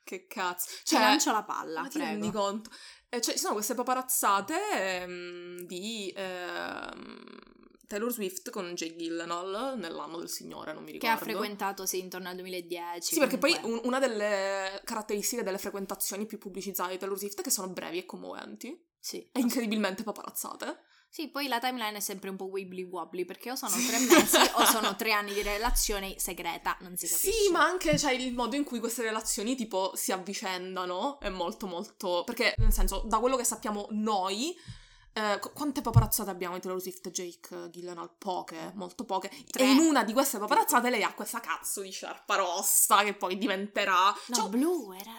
che cazzo. Cioè, Ti lancio la palla, ma ti rendi conto? Eh, cioè, ci sono queste paparazzate ehm, di... Ehm, Taylor Swift con Jay Gillenall nell'anno del Signore, non mi ricordo. Che ha frequentato, sì, intorno al 2010. Sì, comunque. perché poi un- una delle caratteristiche delle frequentazioni più pubblicizzate di Taylor Swift è che sono brevi e commoventi. Sì. E incredibilmente paparazzate. Sì, poi la timeline è sempre un po' wibbly wobbly perché o sono tre mesi o sono tre anni di <laughs> relazione segreta, non si capisce. Sì, ma anche cioè, il modo in cui queste relazioni tipo si avvicendano è molto molto... Perché nel senso, da quello che sappiamo noi eh, quante paparazzate abbiamo di Taylor Swift Jake Gyllenhaal? Poche, molto poche. Tre. E in una di queste paparazzate lei ha questa cazzo di sciarpa rossa che poi diventerà... No, cioè... blu, era.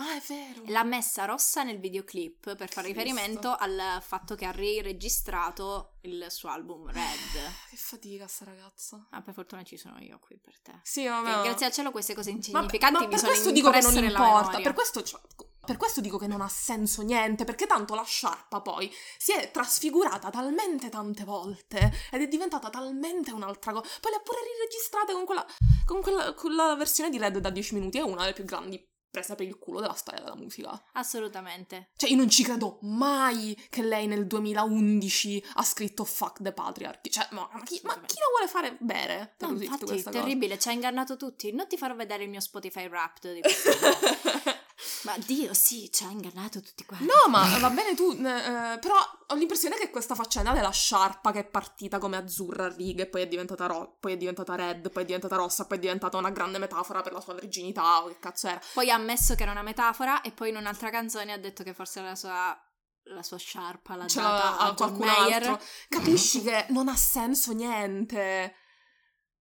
Ah, è vero. L'ha messa rossa nel videoclip per fare riferimento al fatto che ha registrato il suo album Red. che fatica sta ragazza. Ah, per fortuna ci sono io qui per te. Sì, vabbè. grazie al cielo queste cose insignificanti ma, ma mi sono questo dico che non importa. Per questo, cioè, per questo dico che non ha senso niente, perché tanto la sciarpa poi si è trasfigurata talmente tante volte ed è diventata talmente un'altra cosa. Poi le ha pure riregistrate con quella, con quella, con la versione di Red da 10 minuti, è una delle più grandi presa per il culo della storia della musica. Assolutamente. Cioè, io non ci credo mai che lei nel 2011 ha scritto fuck the patriarchy. Cioè, ma, ma, chi, ma chi, la vuole fare bere? No, infatti, è terribile, cosa? ci ha ingannato tutti. Non ti farò vedere il mio Spotify Wrapped di questo. <laughs> Ma Dio, sì, ci ha ingannato tutti quanti. No, ma va bene tu, eh, però ho l'impressione che questa faccenda della sciarpa che è partita come azzurra a righe, poi è diventata ro- poi è diventata red, poi è diventata rossa, poi è diventata una grande metafora per la sua virginità, o che cazzo era. Poi ha ammesso che era una metafora e poi in un'altra canzone ha detto che forse era la sua la sua sciarpa l'ha Ce data a qualcun Mayer. altro. Capisci che non ha senso niente.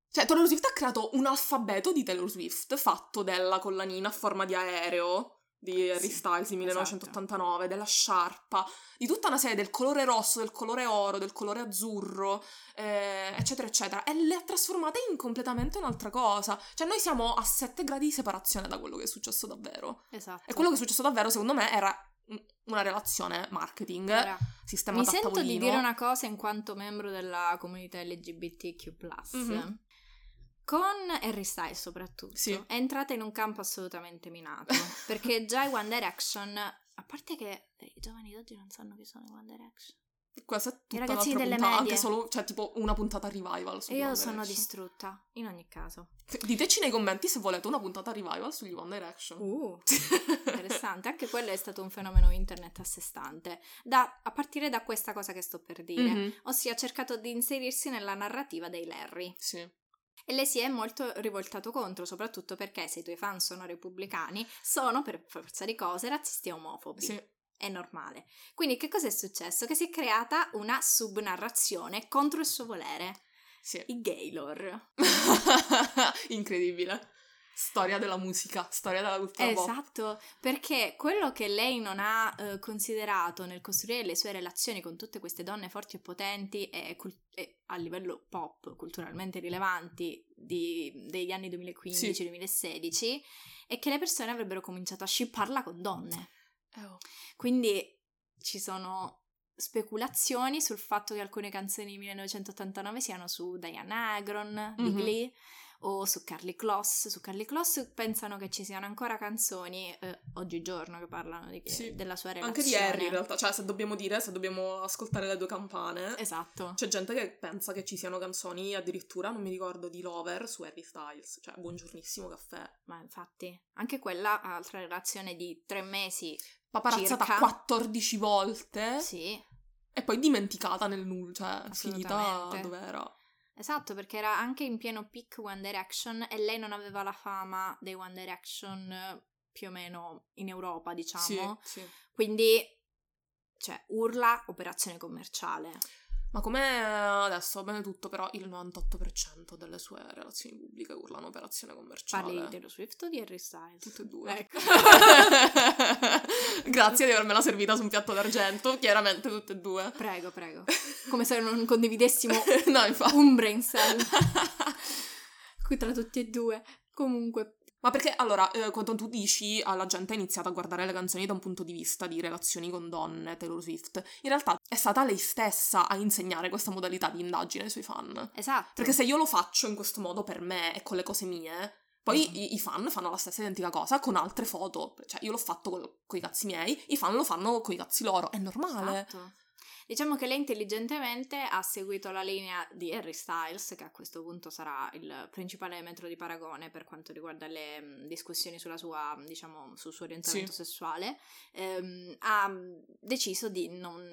Cioè, Taylor Swift ha creato un alfabeto di Taylor Swift fatto della collanina a forma di aereo di Harry sì, Styles di 1989, esatto. della sciarpa, di tutta una serie del colore rosso, del colore oro, del colore azzurro, eh, eccetera, eccetera, e le ha trasformate in completamente un'altra cosa. Cioè, noi siamo a sette gradi di separazione da quello che è successo davvero. Esatto. E quello che è successo davvero, secondo me, era una relazione marketing, Ora, sistema Mi sento di dire una cosa in quanto membro della comunità LGBTQ+. Mm-hmm con Harry Styles soprattutto, sì. è entrata in un campo assolutamente minato. <laughs> perché già i One Direction, a parte che i giovani d'oggi non sanno chi sono i One Direction. Questa è tutta I un'altra delle puntata, medie. anche solo, cioè tipo una puntata revival su E io One sono Direction. distrutta, in ogni caso. <laughs> Diteci nei commenti se volete una puntata revival sugli One Direction. Uh, <laughs> interessante. Anche quello è stato un fenomeno internet a sé stante. Da- a partire da questa cosa che sto per dire. Mhm, Ossia, ha cercato di inserirsi nella narrativa dei Larry. Sì. E le si è molto rivoltato contro, soprattutto perché se i tuoi fan sono repubblicani, sono per forza di cose razzisti e omofobi. Sì. È normale. Quindi che cosa è successo? Che si è creata una subnarrazione contro il suo volere. Sì. I Gaylor. <laughs> Incredibile. Storia della musica, storia della cultura pop. Esatto, perché quello che lei non ha eh, considerato nel costruire le sue relazioni con tutte queste donne forti e potenti e, cul- e a livello pop culturalmente rilevanti di- degli anni 2015-2016 è che le persone avrebbero cominciato a shipparla con donne. Oh. Quindi ci sono speculazioni sul fatto che alcune canzoni di 1989 siano su Diana Agron di Mhm. Glee o su Carly Kloss. Su Carly Kloss pensano che ci siano ancora canzoni eh, oggigiorno che parlano di- Sì. della sua Anche relazione. di Harry in realtà, cioè se dobbiamo dire, se dobbiamo ascoltare le due campane, Esatto. c'è gente che pensa che ci siano canzoni addirittura, non mi ricordo, di Lover su Harry Styles, cioè buongiornissimo caffè. Ma infatti, anche quella ha altra relazione di tre mesi. Paparazzata Circa. 14 volte Sì, e poi dimenticata nel nulla, cioè finita dove era. Esatto, perché era anche in pieno peak One Direction e lei non aveva la fama dei One Direction eh, più o meno in Europa, diciamo. Sì, sì. Quindi, cioè, urla operazione commerciale. Ma come adesso va bene tutto, però il 98% delle sue relazioni pubbliche urlano operazione commerciale. Parli di Taylor Swift o di Harry Styles? Tutte e due. Ecco. <laughs> Grazie di avermela servita su un piatto d'argento, chiaramente tutte e due. prego, prego. <laughs> Come se non condividessimo no, un brain cell qui tra tutti e due. Comunque, Ma perché allora, eh, quando tu dici alla gente ha iniziato a guardare le canzoni da un punto di vista di relazioni con donne, Taylor Swift, in realtà è stata lei stessa a insegnare questa modalità di indagine ai suoi fan. esatto. Perché se io lo faccio in questo modo per me e con le cose mie, poi Mhm. i, i fan fanno la stessa identica cosa con altre foto. Cioè, io l'ho fatto con i cazzi miei, i fan lo fanno con i cazzi loro. È normale. Esatto. Diciamo che lei intelligentemente ha seguito la linea di Harry Styles, che a questo punto sarà il principale metro di paragone per quanto riguarda le mh, discussioni sulla sua, diciamo, sul suo orientamento Sì. sessuale. Ehm, ha mh, deciso di non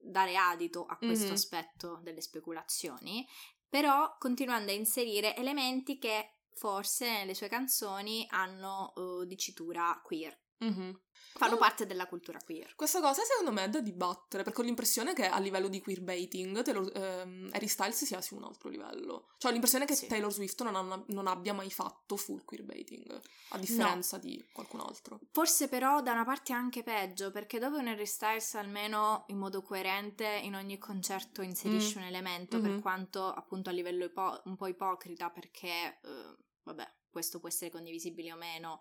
dare adito a questo Mhm. aspetto delle speculazioni, però continuando a inserire elementi che forse nelle sue canzoni hanno eh, dicitura queer, Mhm. fanno Oh. parte della cultura queer. Questa cosa secondo me è da dibattere, perché ho l'impressione che a livello di queerbaiting Taylor, ehm, Harry Styles sia su un altro livello. Cioè ho l'impressione che Sì. Taylor Swift non, ha- non abbia mai fatto full queerbaiting, a differenza di qualcun altro. Forse però da una parte anche peggio, perché dove un Harry Styles almeno in modo coerente in ogni concerto inserisce Mm. un elemento, per Mhm. quanto appunto a livello ipo- un po' ipocrita, perché eh, vabbè, questo può essere condivisibile o meno,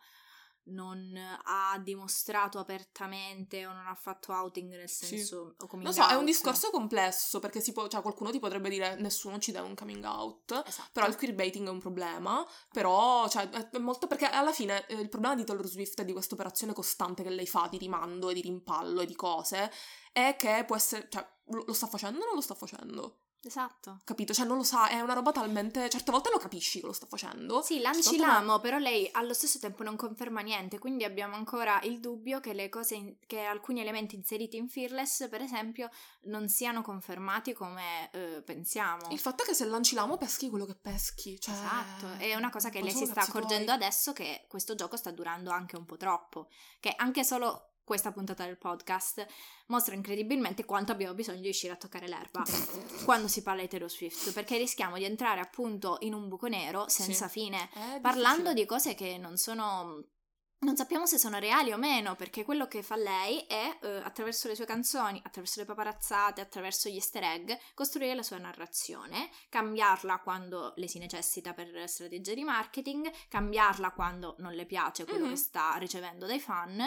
non ha dimostrato apertamente o non ha fatto outing nel Sì. senso o coming Lo so, è un out. discorso complesso, perché si può- cioè, qualcuno ti potrebbe dire nessuno ci deve un coming out. Esatto. Però il queerbaiting è un problema, però cioè, è molto perché alla fine eh, il problema di Taylor Swift e di questa operazione costante che lei fa di rimando e di rimpallo e di cose è che può essere, cioè, lo, lo sta facendo o non lo sta facendo? Esatto. Capito? Cioè, non lo sa, è una roba talmente. Certe volte lo capisci che lo sta facendo. Sì, lanci certe volte no. l'amo, però lei allo stesso tempo non conferma niente, quindi abbiamo ancora il dubbio che le cose, in- che alcuni elementi inseriti in Fearless, per esempio, non siano confermati come eh, pensiamo. Il fatto è che se lanci l'amo peschi quello che peschi. Cioè, Esatto, è una cosa che non lei si sta cazzi tuoi. accorgendo adesso che questo gioco sta durando anche un po' troppo, che anche solo questa puntata del podcast mostra incredibilmente quanto abbiamo bisogno di riuscire a toccare l'erba <laughs> quando si parla di Taylor Swift, perché rischiamo di entrare appunto in un buco nero senza Sì. fine, È parlando difficile. di cose che non sono non sappiamo se sono reali o meno, perché quello che fa lei è, eh, attraverso le sue canzoni, attraverso le paparazzate, attraverso gli easter egg, costruire la sua narrazione, cambiarla quando le si necessita per strategie di marketing, cambiarla quando non le piace quello Mhm. che sta ricevendo dai fan,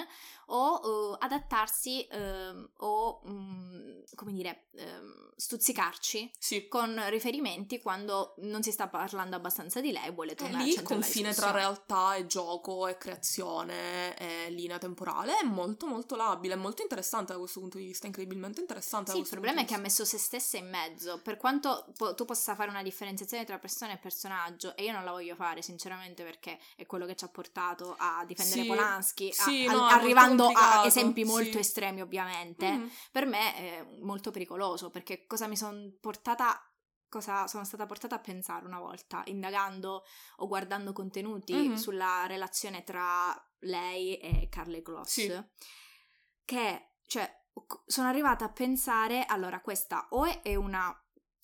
o eh, adattarsi ehm, o mm, come dire, ehm, stuzzicarci Sì. con riferimenti quando non si sta parlando abbastanza di lei vuole tornare lì al il confine tra realtà e gioco e creazione e linea temporale è molto molto labile, è molto interessante da questo punto di vista, incredibilmente interessante Sì, il problema è che ha messo se stessa in mezzo. Per quanto po- tu possa fare una differenziazione tra persona e personaggio, e io non la voglio fare sinceramente perché è quello che ci ha portato a difendere Sì, Polanski, a- sì, no, è molto arrivando a esempi molto sì. estremi ovviamente. Mhm. Per me è molto pericoloso perché cosa mi sono portata. Cosa sono stata portata a pensare una volta, indagando o guardando contenuti Mhm. sulla relazione tra lei e Carle Gloss, Sì. che, cioè, sono arrivata a pensare, allora, questa o è- una,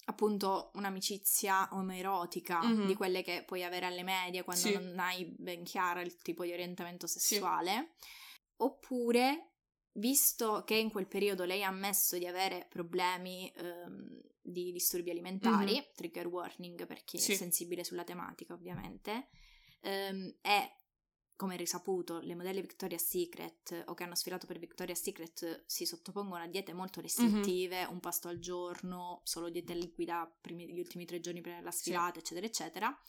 appunto, un'amicizia omoerotica, Mhm. di quelle che puoi avere alle medie quando Sì. non hai ben chiara il tipo di orientamento sessuale, oppure, visto che in quel periodo lei ha ammesso di avere problemi ehm, di disturbi alimentari, trigger warning per chi Sì. è sensibile sulla tematica ovviamente, ehm, è come risaputo, le modelle Victoria's Secret o che hanno sfilato per Victoria's Secret si sottopongono a diete molto restrittive, un pasto al giorno, solo dieta liquida primi- gli ultimi tre giorni prima della sfilata, eccetera, eccetera.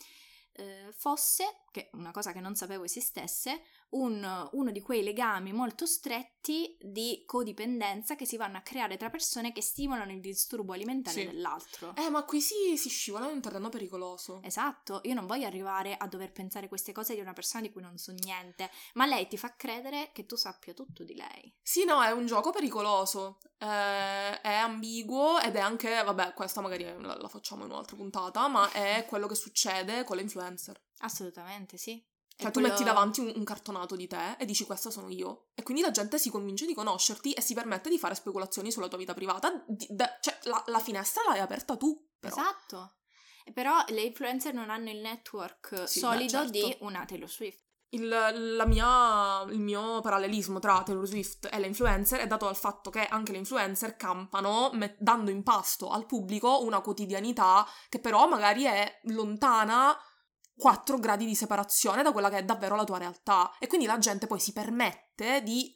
eh, fosse, che una cosa che non sapevo esistesse, un- uno di quei legami molto stretti di codipendenza che si vanno a creare tra persone che stimolano il disturbo alimentare Sì. dell'altro. Eh, ma qui si, si scivola in un terreno pericoloso. Esatto, io non voglio arrivare a dover pensare queste cose di una persona di cui non so niente, ma lei ti fa credere che tu sappia tutto di lei. Sì, no, è un gioco pericoloso, eh, è ambiguo ed è anche, vabbè, questa magari la, la facciamo in un'altra puntata, ma è quello che succede con le influencer. Assolutamente, sì. Cioè E tu quello- metti davanti un, un cartonato di te e dici questa sono io. E quindi la gente si convince di conoscerti e si permette di fare speculazioni sulla tua vita privata. Di- da- cioè la, la finestra l'hai aperta tu, però. Esatto. Però le influencer non hanno il network Sì, solido certo. di una Taylor Swift. Il, la mia- il mio parallelismo tra Taylor Swift e le influencer è dato dal fatto che anche le influencer campano me- dando in pasto al pubblico una quotidianità che però magari è lontana 4 gradi di separazione da quella che è davvero la tua realtà e quindi la gente poi si permette di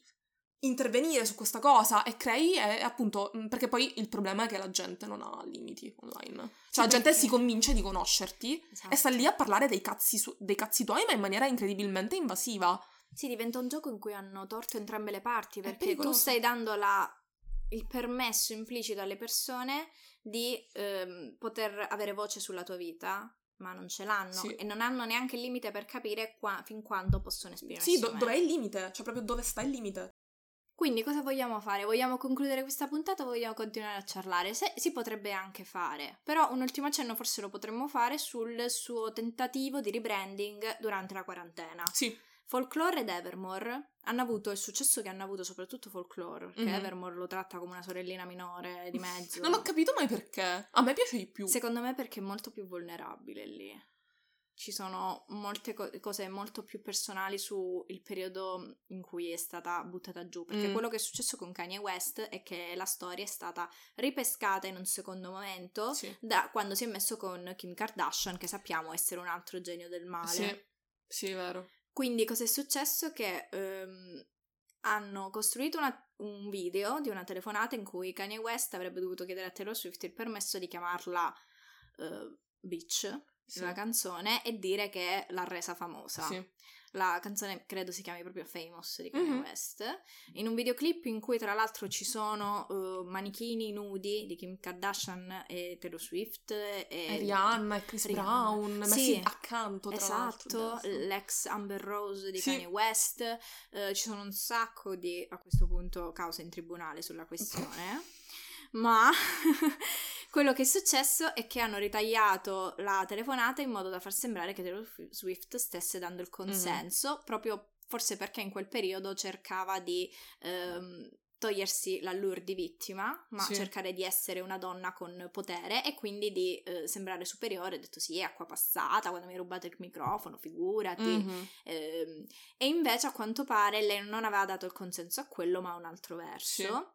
intervenire su questa cosa e crei e appunto perché poi il problema è che la gente non ha limiti online cioè la gente perché- si convince di conoscerti Esatto. e sta lì a parlare dei cazzi, su- dei cazzi tuoi, ma in maniera incredibilmente invasiva. Sì, diventa un gioco in cui hanno torto entrambe le parti perché tu stai dando la- il permesso implicito alle persone di ehm, poter avere voce sulla tua vita, ma non ce l'hanno Sì. e non hanno neanche il limite per capire qua- fin quando possono esprimersi. Sì, do- dov'è il limite? Cioè, proprio dove sta il limite? Quindi cosa vogliamo fare? Vogliamo concludere questa puntata o vogliamo continuare a ciarlare? Se, si potrebbe anche fare, però un ultimo accenno forse lo potremmo fare sul suo tentativo di rebranding durante la quarantena. Sì, Folklore ed Evermore hanno avuto il successo che hanno avuto soprattutto Folklore, che Mhm. Evermore lo tratta come una sorellina minore di mezzo. non ho capito mai perché. A me piace di più. Secondo me perché è molto più vulnerabile lì. Ci sono molte co- cose molto più personali sul periodo in cui è stata buttata giù. Perché Mm. quello che è successo con Kanye West è che la storia è stata ripescata in un secondo momento Sì. da quando si è messo con Kim Kardashian, che sappiamo essere un altro genio del male. Sì, sì, è vero. Quindi cosa è successo? Che ehm, hanno costruito una- un video di una telefonata in cui Kanye West avrebbe dovuto chiedere a Taylor Swift il permesso di chiamarla eh, Bitch Sì. nella canzone e dire che l'ha resa famosa. Sì. La canzone credo si chiami proprio Famous di Kanye Mhm. West. In un videoclip in cui tra l'altro ci sono eh, manichini nudi di Kim Kardashian e Taylor Swift e, Rihanna e Chris Rihanna. Brown messi Sì. accanto tra l'altro. Esatto, adesso. l'ex Amber Rose di Sì. Kanye West, eh, ci sono un sacco di, a questo punto, cause in tribunale sulla questione, <laughs> ma <laughs> quello che è successo è che hanno ritagliato la telefonata in modo da far sembrare che Taylor Swift stesse dando il consenso, proprio forse perché in quel periodo cercava di... ehm, togliersi l'allure di vittima, ma Sì. cercare di essere una donna con potere e quindi di eh, sembrare superiore. Ho detto sì, è acqua passata quando mi hai rubato il microfono, figurati. Mhm. Ehm, e invece a quanto pare lei non aveva dato il consenso a quello, ma a un altro verso.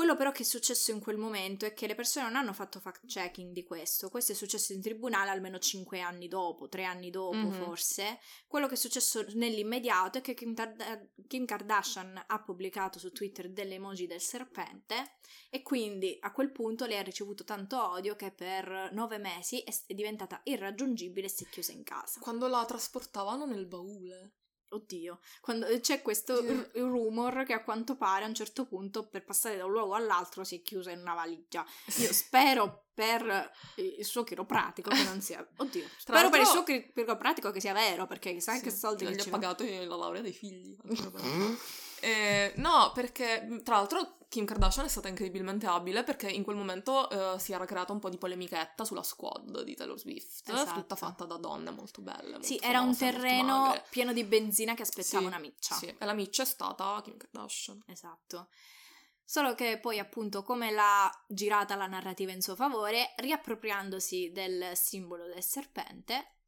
Quello però che è successo in quel momento è che le persone non hanno fatto fact checking di questo. Questo è successo in tribunale almeno 5 anni dopo, 3 anni dopo Mhm. forse. Quello che è successo nell'immediato è che Kim, Tar- Kim Kardashian ha pubblicato su Twitter delle emoji del serpente e quindi a quel punto lei ha ricevuto tanto odio che per 9 mesi è diventata irraggiungibile e si è chiusa in casa. Quando la trasportavano nel baule. Oddio, quando c'è questo r- rumor che a quanto pare a un certo punto per passare da un luogo all'altro si è chiusa in una valigia. Io <laughs> <laughs> spero per il suo chiropratico che non sia... Oddio, spero per il suo chi- chiropratico che sia vero perché chissà Sì, che soldi che gli ha ci pagato la laurea dei figli. Eh, no, perché tra l'altro Kim Kardashian è stata incredibilmente abile perché in quel momento eh, si era creata un po' di polemichetta sulla squad di Taylor Swift, Esatto. tutta fatta da donne molto belle. Sì, molto era un famose, molto terreno pieno di benzina che aspettava Sì, una miccia. Sì, e la miccia è stata Kim Kardashian. Esatto. Solo che poi, appunto, come l'ha girata la narrativa in suo favore, riappropriandosi del simbolo del serpente,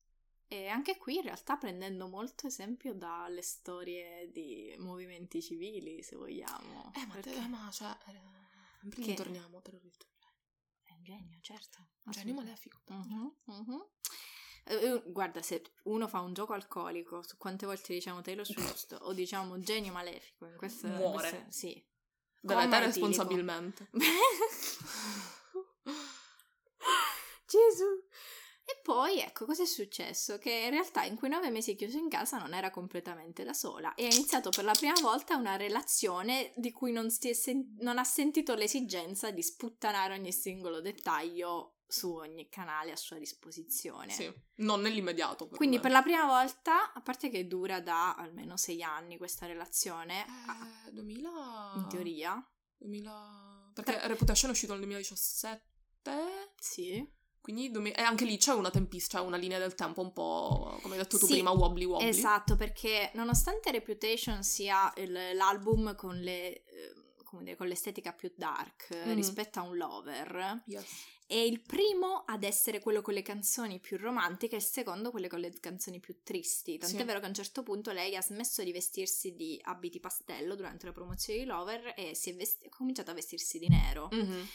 e anche qui in realtà prendendo molto esempio dalle storie di movimenti civili, se vogliamo. Eh, ma, Perché te, ma cioè, eh, prima Che- torniamo Swift. è un genio, certo. Un genio malefico. Eh, eh, guarda, se uno fa un gioco alcolico, su quante volte diciamo Taylor <laughs> Swift o diciamo genio malefico, in questo in Muore. questo- sì. Te etilico. responsabilmente. <laughs> <laughs> Gesù. E poi ecco cosa è successo: che in realtà in quei nove mesi chiuso in casa non era completamente da sola e ha iniziato per la prima volta una relazione di cui non, si è sen- non ha sentito l'esigenza di sputtanare ogni singolo dettaglio su ogni canale a sua disposizione. Sì, non nell'immediato. però, Quindi eh. per la prima volta, a parte che dura da almeno sei anni questa relazione, Eh, 2000... in teoria, 2000... Perché Reputation è uscito nel 2017, sì. Quindi duemi- e anche lì c'è una tempistica, una linea del tempo un po', come hai detto tu Sì, prima, wobbly wobbly. Esatto, perché nonostante Reputation sia il- l'album con le... eh, come dire, con l'estetica più dark eh, Mhm. rispetto a un lover, Yes. è il primo ad essere quello con le canzoni più romantiche e il secondo quelle con le canzoni più tristi. Tant'è Sì. vero che a un certo punto lei ha smesso di vestirsi di abiti pastello durante la promozione di Lover e si è, vesti- ha cominciato a vestirsi di nero. Mhm.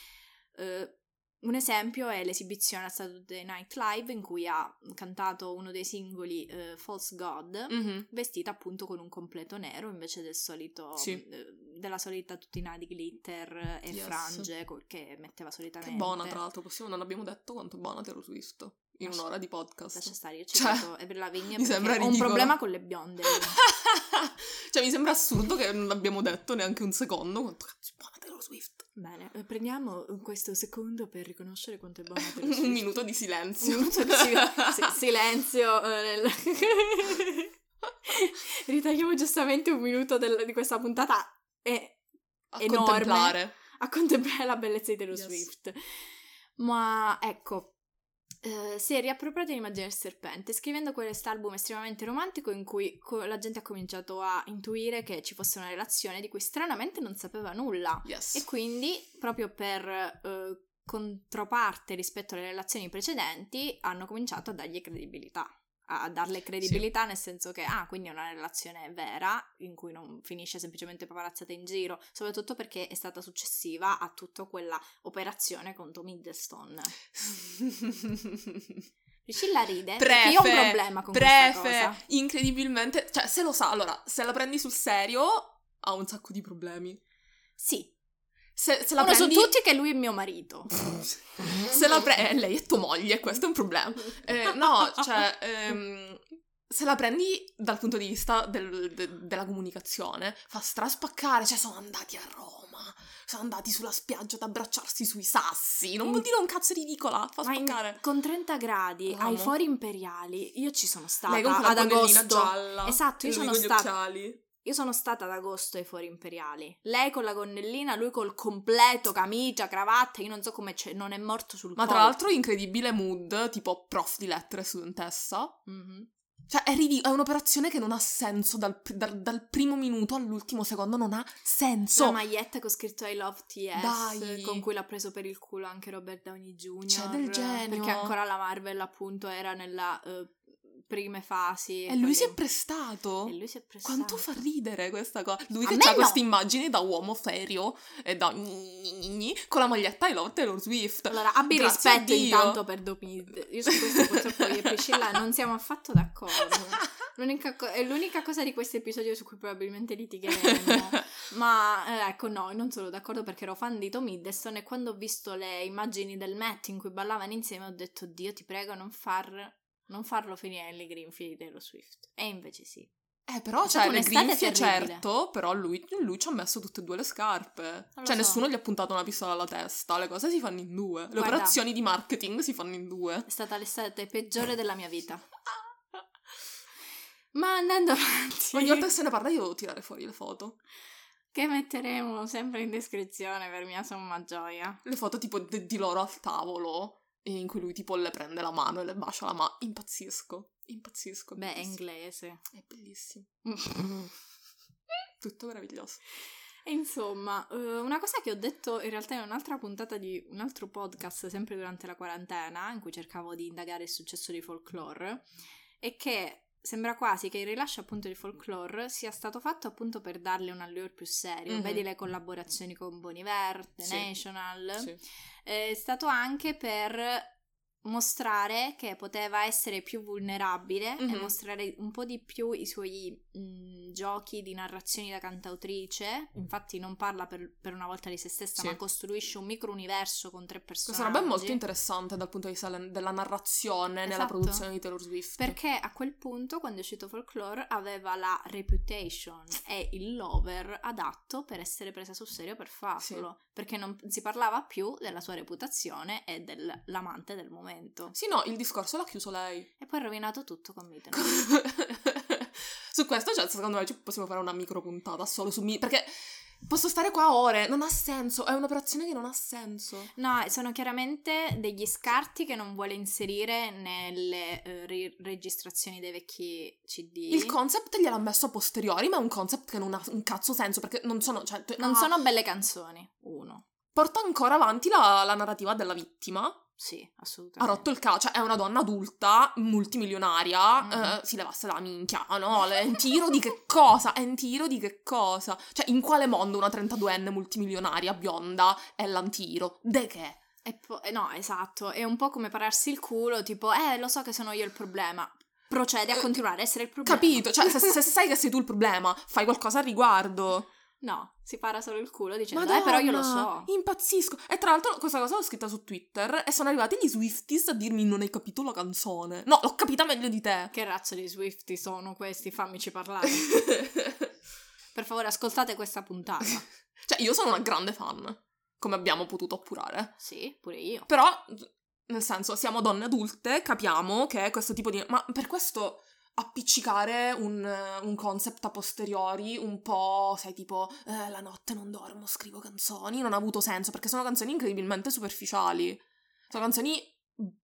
Eh, un esempio è l'esibizione a Saturday Night Live in cui ha cantato uno dei singoli eh, False God Mhm. vestita appunto con un completo nero invece del solito Sì. eh, della solita tutina di glitter e Yes. frange che metteva Che solitamente. buona, tra l'altro, possiamo, non abbiamo detto quanto buona Taylor Swift in Lascia- un'ora di Lascia podcast. stare, io ci Cioè, Lavigne mi perché sembra ho un ridicolo. problema con le bionde. io. <laughs> cioè, mi sembra assurdo che non abbiamo detto neanche un secondo quanto cazzo buona Taylor Swift. Bene, eh, prendiamo questo secondo per riconoscere quanto è Swift. <laughs> un minuto di Un silenzio. minuto di sil- <laughs> sì, silenzio. eh, nel- <laughs> Ritagliamo giustamente un minuto del- di questa puntata e a enorme. contemplare. a contemplare la bellezza di Taylor Yes. Swift. Ma ecco, eh, si è riappropriata l'immagine del serpente scrivendo quest'album estremamente romantico in cui co- la gente ha cominciato a intuire che ci fosse una relazione di cui stranamente non sapeva nulla. Yes. E quindi, proprio per eh, controparte rispetto alle relazioni precedenti, hanno cominciato a dargli credibilità. A darle credibilità nel senso che, ah, quindi è una relazione vera, in cui non finisce semplicemente paparazzata in giro, soprattutto perché è stata successiva a tutta quella operazione con Tom Hiddleston. <laughs> Priscilla ride, perché io ho un Prefe, problema con questa Prefe, cosa. incredibilmente, cioè se lo sa, allora, se la prendi sul serio ha un sacco di problemi. Sì, Se, se la uno prendi su tutti che lui è mio marito. se la pre- eh, lei è tua moglie, questo è un problema. Eh, no, cioè, ehm, se la prendi dal punto di vista del- de- della comunicazione, fa straspaccare, cioè sono andati a Roma, sono andati sulla spiaggia ad abbracciarsi sui sassi, non vuol Mm. dire un cazzo ridicola, fa Ma in- spaccare. con 30 gradi Amo. ai fori imperiali, io ci sono stata Lei con ad agosto. gialla. Esatto, io sono stata-. Io sono stata ad agosto ai fori imperiali. Lei con la gonnellina, lui col completo, camicia, cravatta. Io non so come c'è, non è morto sul Ma collo. tra l'altro incredibile mood, tipo prof di lettere studentessa. Mhm. Cioè, è, ridi- è un'operazione che non ha senso dal, dal- dal primo minuto all'ultimo secondo, non ha senso. La maglietta con scritto I love TS, Dai. con cui l'ha preso per il culo anche Robert Downey Jr. C'è del genio. Perché ancora la Marvel, appunto, era nella eh, prime fasi. E lui si è prestato. E lui si è prestato. Quanto fa ridere questa cosa? Lui A che ha no. queste immagini da uomo serio e da con la maglietta I love Taylor Swift. Allora, abbi Grazie rispetto intanto per Domid. Io su questo purtroppo io e Priscilla non siamo affatto d'accordo. <laughs> L'unica co- è l'unica cosa di questo episodio su cui probabilmente litigheremo. <laughs> Ma eh, ecco, no, non sono d'accordo perché ero fan di Tom Hiddleston e quando ho visto le immagini del Met in cui ballavano insieme ho detto Dio ti prego non, far, non farlo finire nelle grinfie di Taylor Swift. E invece sì. Eh, però, cioè, le grinfie, certo, però lui, lui ci ha messo tutte e due le scarpe. Cioè, so. nessuno gli ha puntato una pistola alla testa. Le cose si fanno in due. Le Guarda. operazioni di marketing si fanno in due. È stata l'estate peggiore della mia vita. <laughs> Ma andando avanti, Ogni volta che se ne parla io devo tirare fuori le foto. che metteremo sempre in descrizione per mia somma gioia. Le foto tipo di loro al tavolo, in cui lui tipo le prende la mano e le bacia la mano. Impazzisco. Impazzisco. Beh, è inglese. È bellissimo. <laughs> Tutto meraviglioso. E insomma, eh, una cosa che ho detto in realtà in un'altra puntata di un altro podcast, sempre durante la quarantena, in cui cercavo di indagare il successo di folklore, è che sembra quasi che il rilascio appunto di folklore sia stato fatto appunto per darle un allure più serio. Mhm. Vedi le collaborazioni con Bon Iver, The Sì. National. Sì. È stato anche per mostrare che poteva essere più vulnerabile e Mhm. mostrare un po' di più i suoi mh, giochi di narrazioni da cantautrice. Infatti non parla per, per una volta di se stessa, Sì. ma costruisce un micro universo con tre personaggi. Questa roba è molto interessante dal punto di vista della narrazione nella Esatto. produzione di Taylor Swift. Perché a quel punto, quando è uscito Folklore, aveva la reputation e il lover adatto per essere presa sul serio per farlo. Perché non si parlava più della sua reputazione e dell'amante del momento. Sì, no, il discorso l'ha chiuso lei. E poi ha rovinato tutto con Midnight. <laughs> <laughs> su questo, cioè, secondo me ci possiamo fare una micro puntata solo su me. Perché posso stare qua ore, non ha senso. È un'operazione che non ha senso. No, sono chiaramente degli scarti che non vuole inserire nelle eh, ri- registrazioni dei vecchi CD. Il concept gliel'ha messo a posteriori, ma è un concept che non ha un cazzo senso. Perché non sono. Cioè, non ah, sono belle canzoni. Uno. Porta ancora avanti la, la narrativa della vittima. Sì, Ha assolutamente. rotto il cazzo, cioè è una donna adulta, multimilionaria, Mhm. eh, si levasse la minchia, ah, no? È un tiro di che cosa? È un tiro di che cosa? Cioè, in quale mondo una 32enne multimilionaria bionda è l'antiro? De che? E po- eh, no, esatto. È un po' come pararsi il culo, tipo, eh, lo so che sono io il problema. Procede a Eh, continuare a essere il problema. Capito? Cioè, se, se <laughs> sai che sei tu il problema, fai qualcosa al riguardo. No, si para solo il culo dicendo, eh, però io lo so. Madonna, Impazzisco. E tra l'altro questa cosa l'ho scritta su Twitter e sono arrivati gli Swifties a dirmi non hai capito la canzone. No, l'ho capita meglio di te. Che razza di Swifty sono questi? Fammici parlare. <laughs> per favore, ascoltate questa puntata. <laughs> cioè, io sono una grande fan, come abbiamo potuto appurare. Sì, pure io. Però, nel senso, siamo donne adulte, capiamo che questo tipo di... Ma per questo appiccicare un, un concept a posteriori un po', sai, tipo, eh, la notte non dormo, scrivo canzoni, non ha avuto senso, perché sono canzoni incredibilmente superficiali. Sono canzoni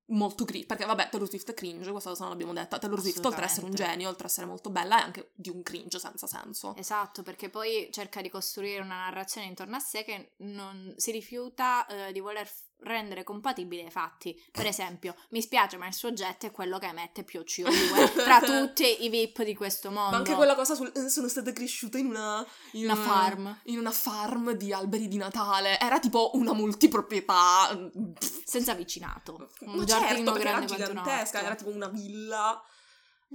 molto cringe, perché vabbè, Taylor Swift è cringe, questa cosa non l'abbiamo detta. Taylor Swift, oltre ad essere un genio, oltre ad essere molto bella, è anche di un cringe senza senso. Esatto, perché poi cerca di costruire una narrazione intorno a sé che non si rifiuta eh, di voler rendere compatibili i fatti. Per esempio, mi spiace, ma il suo jet è quello che emette più CO2 <laughs> tra tutti i VIP di questo mondo. Ma anche quella cosa sul... eh, sono stata cresciuta in una... in Una farm. In una farm di alberi di Natale. Era tipo una multiproprietà. <laughs> Senza vicinato. Un Ma giardino certo, perché era grande un gigantesca, era tipo una villa.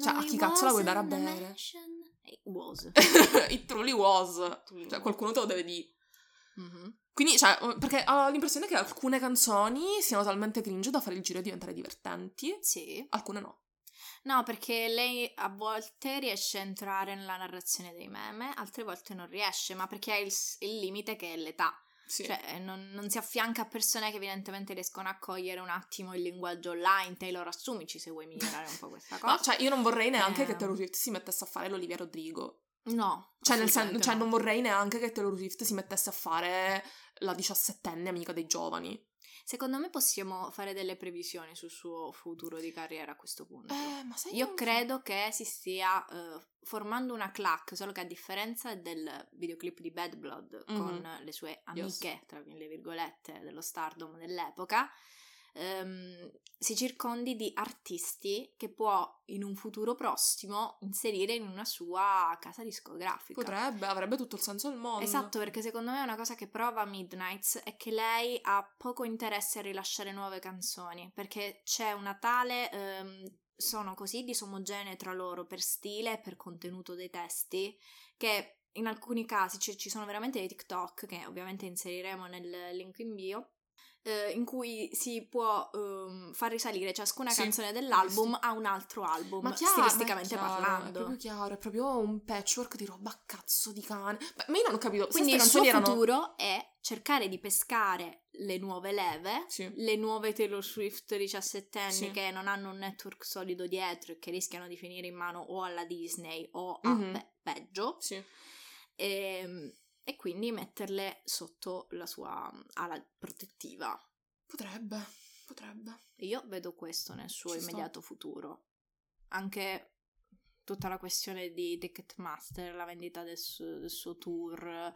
Cioè, No, a chi cazzo la vuoi dare a bere? It was. <laughs> It truly was. Cioè, qualcuno te lo deve dire. Mhm. Quindi, cioè, perché ho l'impressione che alcune canzoni siano talmente cringe da fare il giro e diventare divertenti. Sì. Alcune no. No, perché lei a volte riesce a entrare nella narrazione dei meme, altre volte non riesce, ma perché ha il, il limite che è l'età. Sì. Cioè, eh, non, non si affianca a persone che evidentemente riescono a cogliere un attimo il linguaggio online. Taylor, assumici se vuoi migliorare un po' questa cosa. No, cioè, io non vorrei neanche Eh. che Taylor Swift si mettesse a fare l'Olivia Rodrigo. No. Cioè, nel senso, cioè, no. non vorrei neanche che Taylor Swift si mettesse a fare la diciassettenne amica dei giovani. Secondo me possiamo fare delle previsioni sul suo futuro di carriera a questo punto. Eh, ma sai Io so. credo che si stia eh, formando una clac, solo che a differenza del videoclip di Bad Blood Mhm. con le sue Yes. amiche, tra le virgolette, dello stardom dell'epoca, ehm, si circondi di artisti che può in un futuro prossimo inserire in una sua casa discografica. Potrebbe, avrebbe tutto il senso del mondo. Esatto, perché secondo me una cosa che prova Midnights è che lei ha poco interesse a rilasciare nuove canzoni, perché c'è una tale... Ehm, sono così disomogenee tra loro per stile e per contenuto dei testi che in alcuni casi cioè, ci sono veramente dei TikTok che ovviamente inseriremo nel link in bio eh, in cui si può um, far risalire ciascuna sì, canzone dell'album sì. a un altro album, ma chiaro, stilisticamente ma è chiaro, parlando. È proprio chiaro, è proprio un patchwork di roba cazzo di cane. Ma io non ho capito. Quindi il suo erano... futuro è cercare di pescare le nuove leve, sì. le nuove Taylor Swift 17 anni sì. che non hanno un network solido dietro e che rischiano di finire in mano o alla Disney o a mm-hmm. pe- peggio. Sì. E, ehm, e quindi metterle sotto la sua ala protettiva. Potrebbe, potrebbe. Io vedo questo nel suo Ci immediato sto. futuro. Anche tutta la questione di Ticketmaster, la vendita del suo, del suo tour,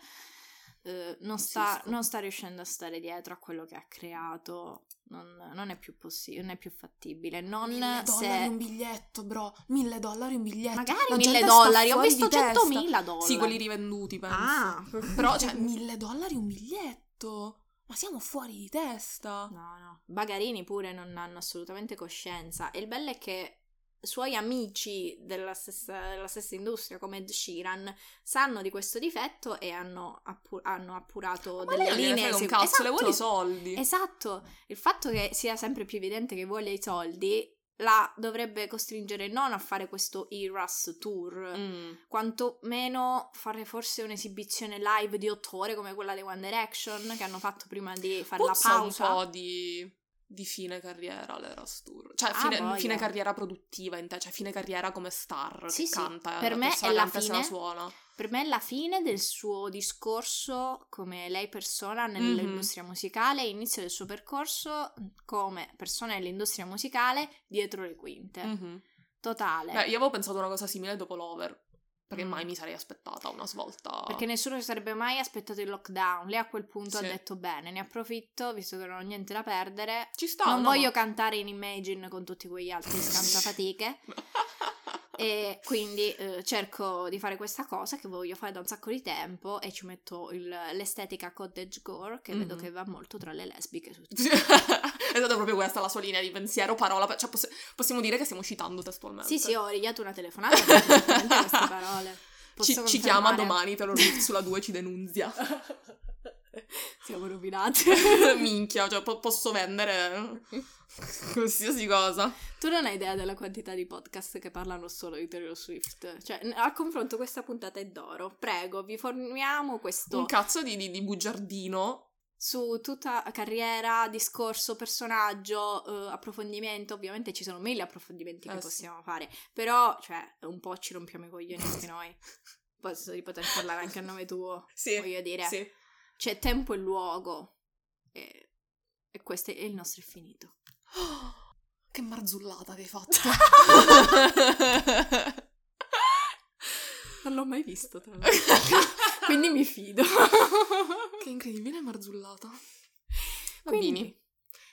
eh, non, sta, non, sta, riuscendo a stare dietro a quello che ha creato. Non, non è più possibile, non è più fattibile. Non mille se... dollari un biglietto, bro. Mille dollari un biglietto. Magari La mille dollari. Ho visto centomila dollari. Sì, quelli rivenduti, penso. Ah, <laughs> però, cioè, mille dollari un biglietto. Ma siamo fuori di testa. No, no. Bagarini pure non hanno assolutamente coscienza. E il bello è che suoi amici della stessa, della stessa, industria come Ed Sheeran sanno di questo difetto e hanno, appu- hanno appurato Ma delle linee un cazzo, esatto, le vuole i soldi esatto il fatto che sia sempre più evidente che voglia i soldi la dovrebbe costringere non a fare questo Eras tour, mm. quanto meno fare forse un'esibizione live di otto ore come quella di One Direction che hanno fatto prima di fare Puzza la pausa. un po' di di fine carriera l'Eras Tour. Cioè, fine, ah, fine, carriera produttiva in te, cioè fine carriera come star sì, che sì. canta. Per me è la fine. La suona. Per me è la fine del suo discorso come lei persona nell'industria mm-hmm. musicale, inizio del suo percorso come persona nell'industria musicale dietro le quinte. Mm-hmm. Totale. Beh, io avevo pensato una cosa simile dopo Lover. Perché mai mi sarei aspettata una svolta. Perché nessuno si sarebbe mai aspettato il lockdown. Lei a quel punto sì. ha detto: Bene, ne approfitto, visto che non ho niente da perdere. Ci sta. Non no. voglio cantare in Imagine con tutti quegli altri <laughs> scansafatiche. e quindi eh, cerco di fare questa cosa che voglio fare da un sacco di tempo e ci metto il, l'estetica cottage gore che mm-hmm. vedo che va molto tra le lesbiche. <laughs> è stata proprio questa la sua linea di pensiero, parola, cioè poss- possiamo dire che stiamo citando testualmente. Sì, sì, ho origliato una telefonata <laughs> per queste parole. Ci, ci, chiama domani, te lo dico, sulla 2 ci denunzia. <laughs> Siamo rovinati. <laughs> Minchia, cioè po- posso vendere <laughs> qualsiasi cosa. Tu non hai idea della quantità di podcast che parlano solo di Taylor Swift. Cioè, a confronto questa puntata è d'oro. Prego, vi forniamo questo... Un cazzo di, di, di bugiardino su tutta carriera, discorso, personaggio, uh, approfondimento. Ovviamente ci sono mille approfondimenti che eh, possiamo sì. fare, però, cioè, un po' ci rompiamo i coglioni anche noi. Penso di poter parlare anche a nome tuo, <laughs> sì, voglio dire. Sì. C'è tempo e luogo e, e questo è il nostro è finito. Oh, <gasps> che marzullata che hai fatto! <laughs> non l'ho mai visto, tra l'altro. <laughs> Quindi mi fido. che incredibile marzullata. Bambini, Quindi...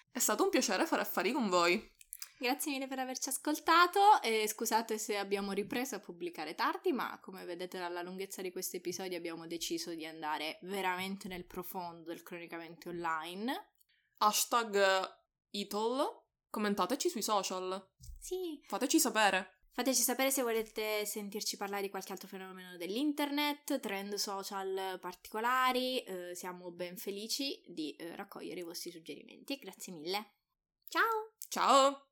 è stato un piacere fare affari con voi. Grazie mille per averci ascoltato e scusate se abbiamo ripreso a pubblicare tardi, ma come vedete dalla lunghezza di questo episodio abbiamo deciso di andare veramente nel profondo del cronicamente online. Hashtag Itol, commentateci sui social. Sì. Fateci sapere. Fateci sapere se volete sentirci parlare di qualche altro fenomeno dell'internet, trend social particolari, eh, siamo ben felici di eh, raccogliere i vostri suggerimenti. Grazie mille. Ciao! Ciao!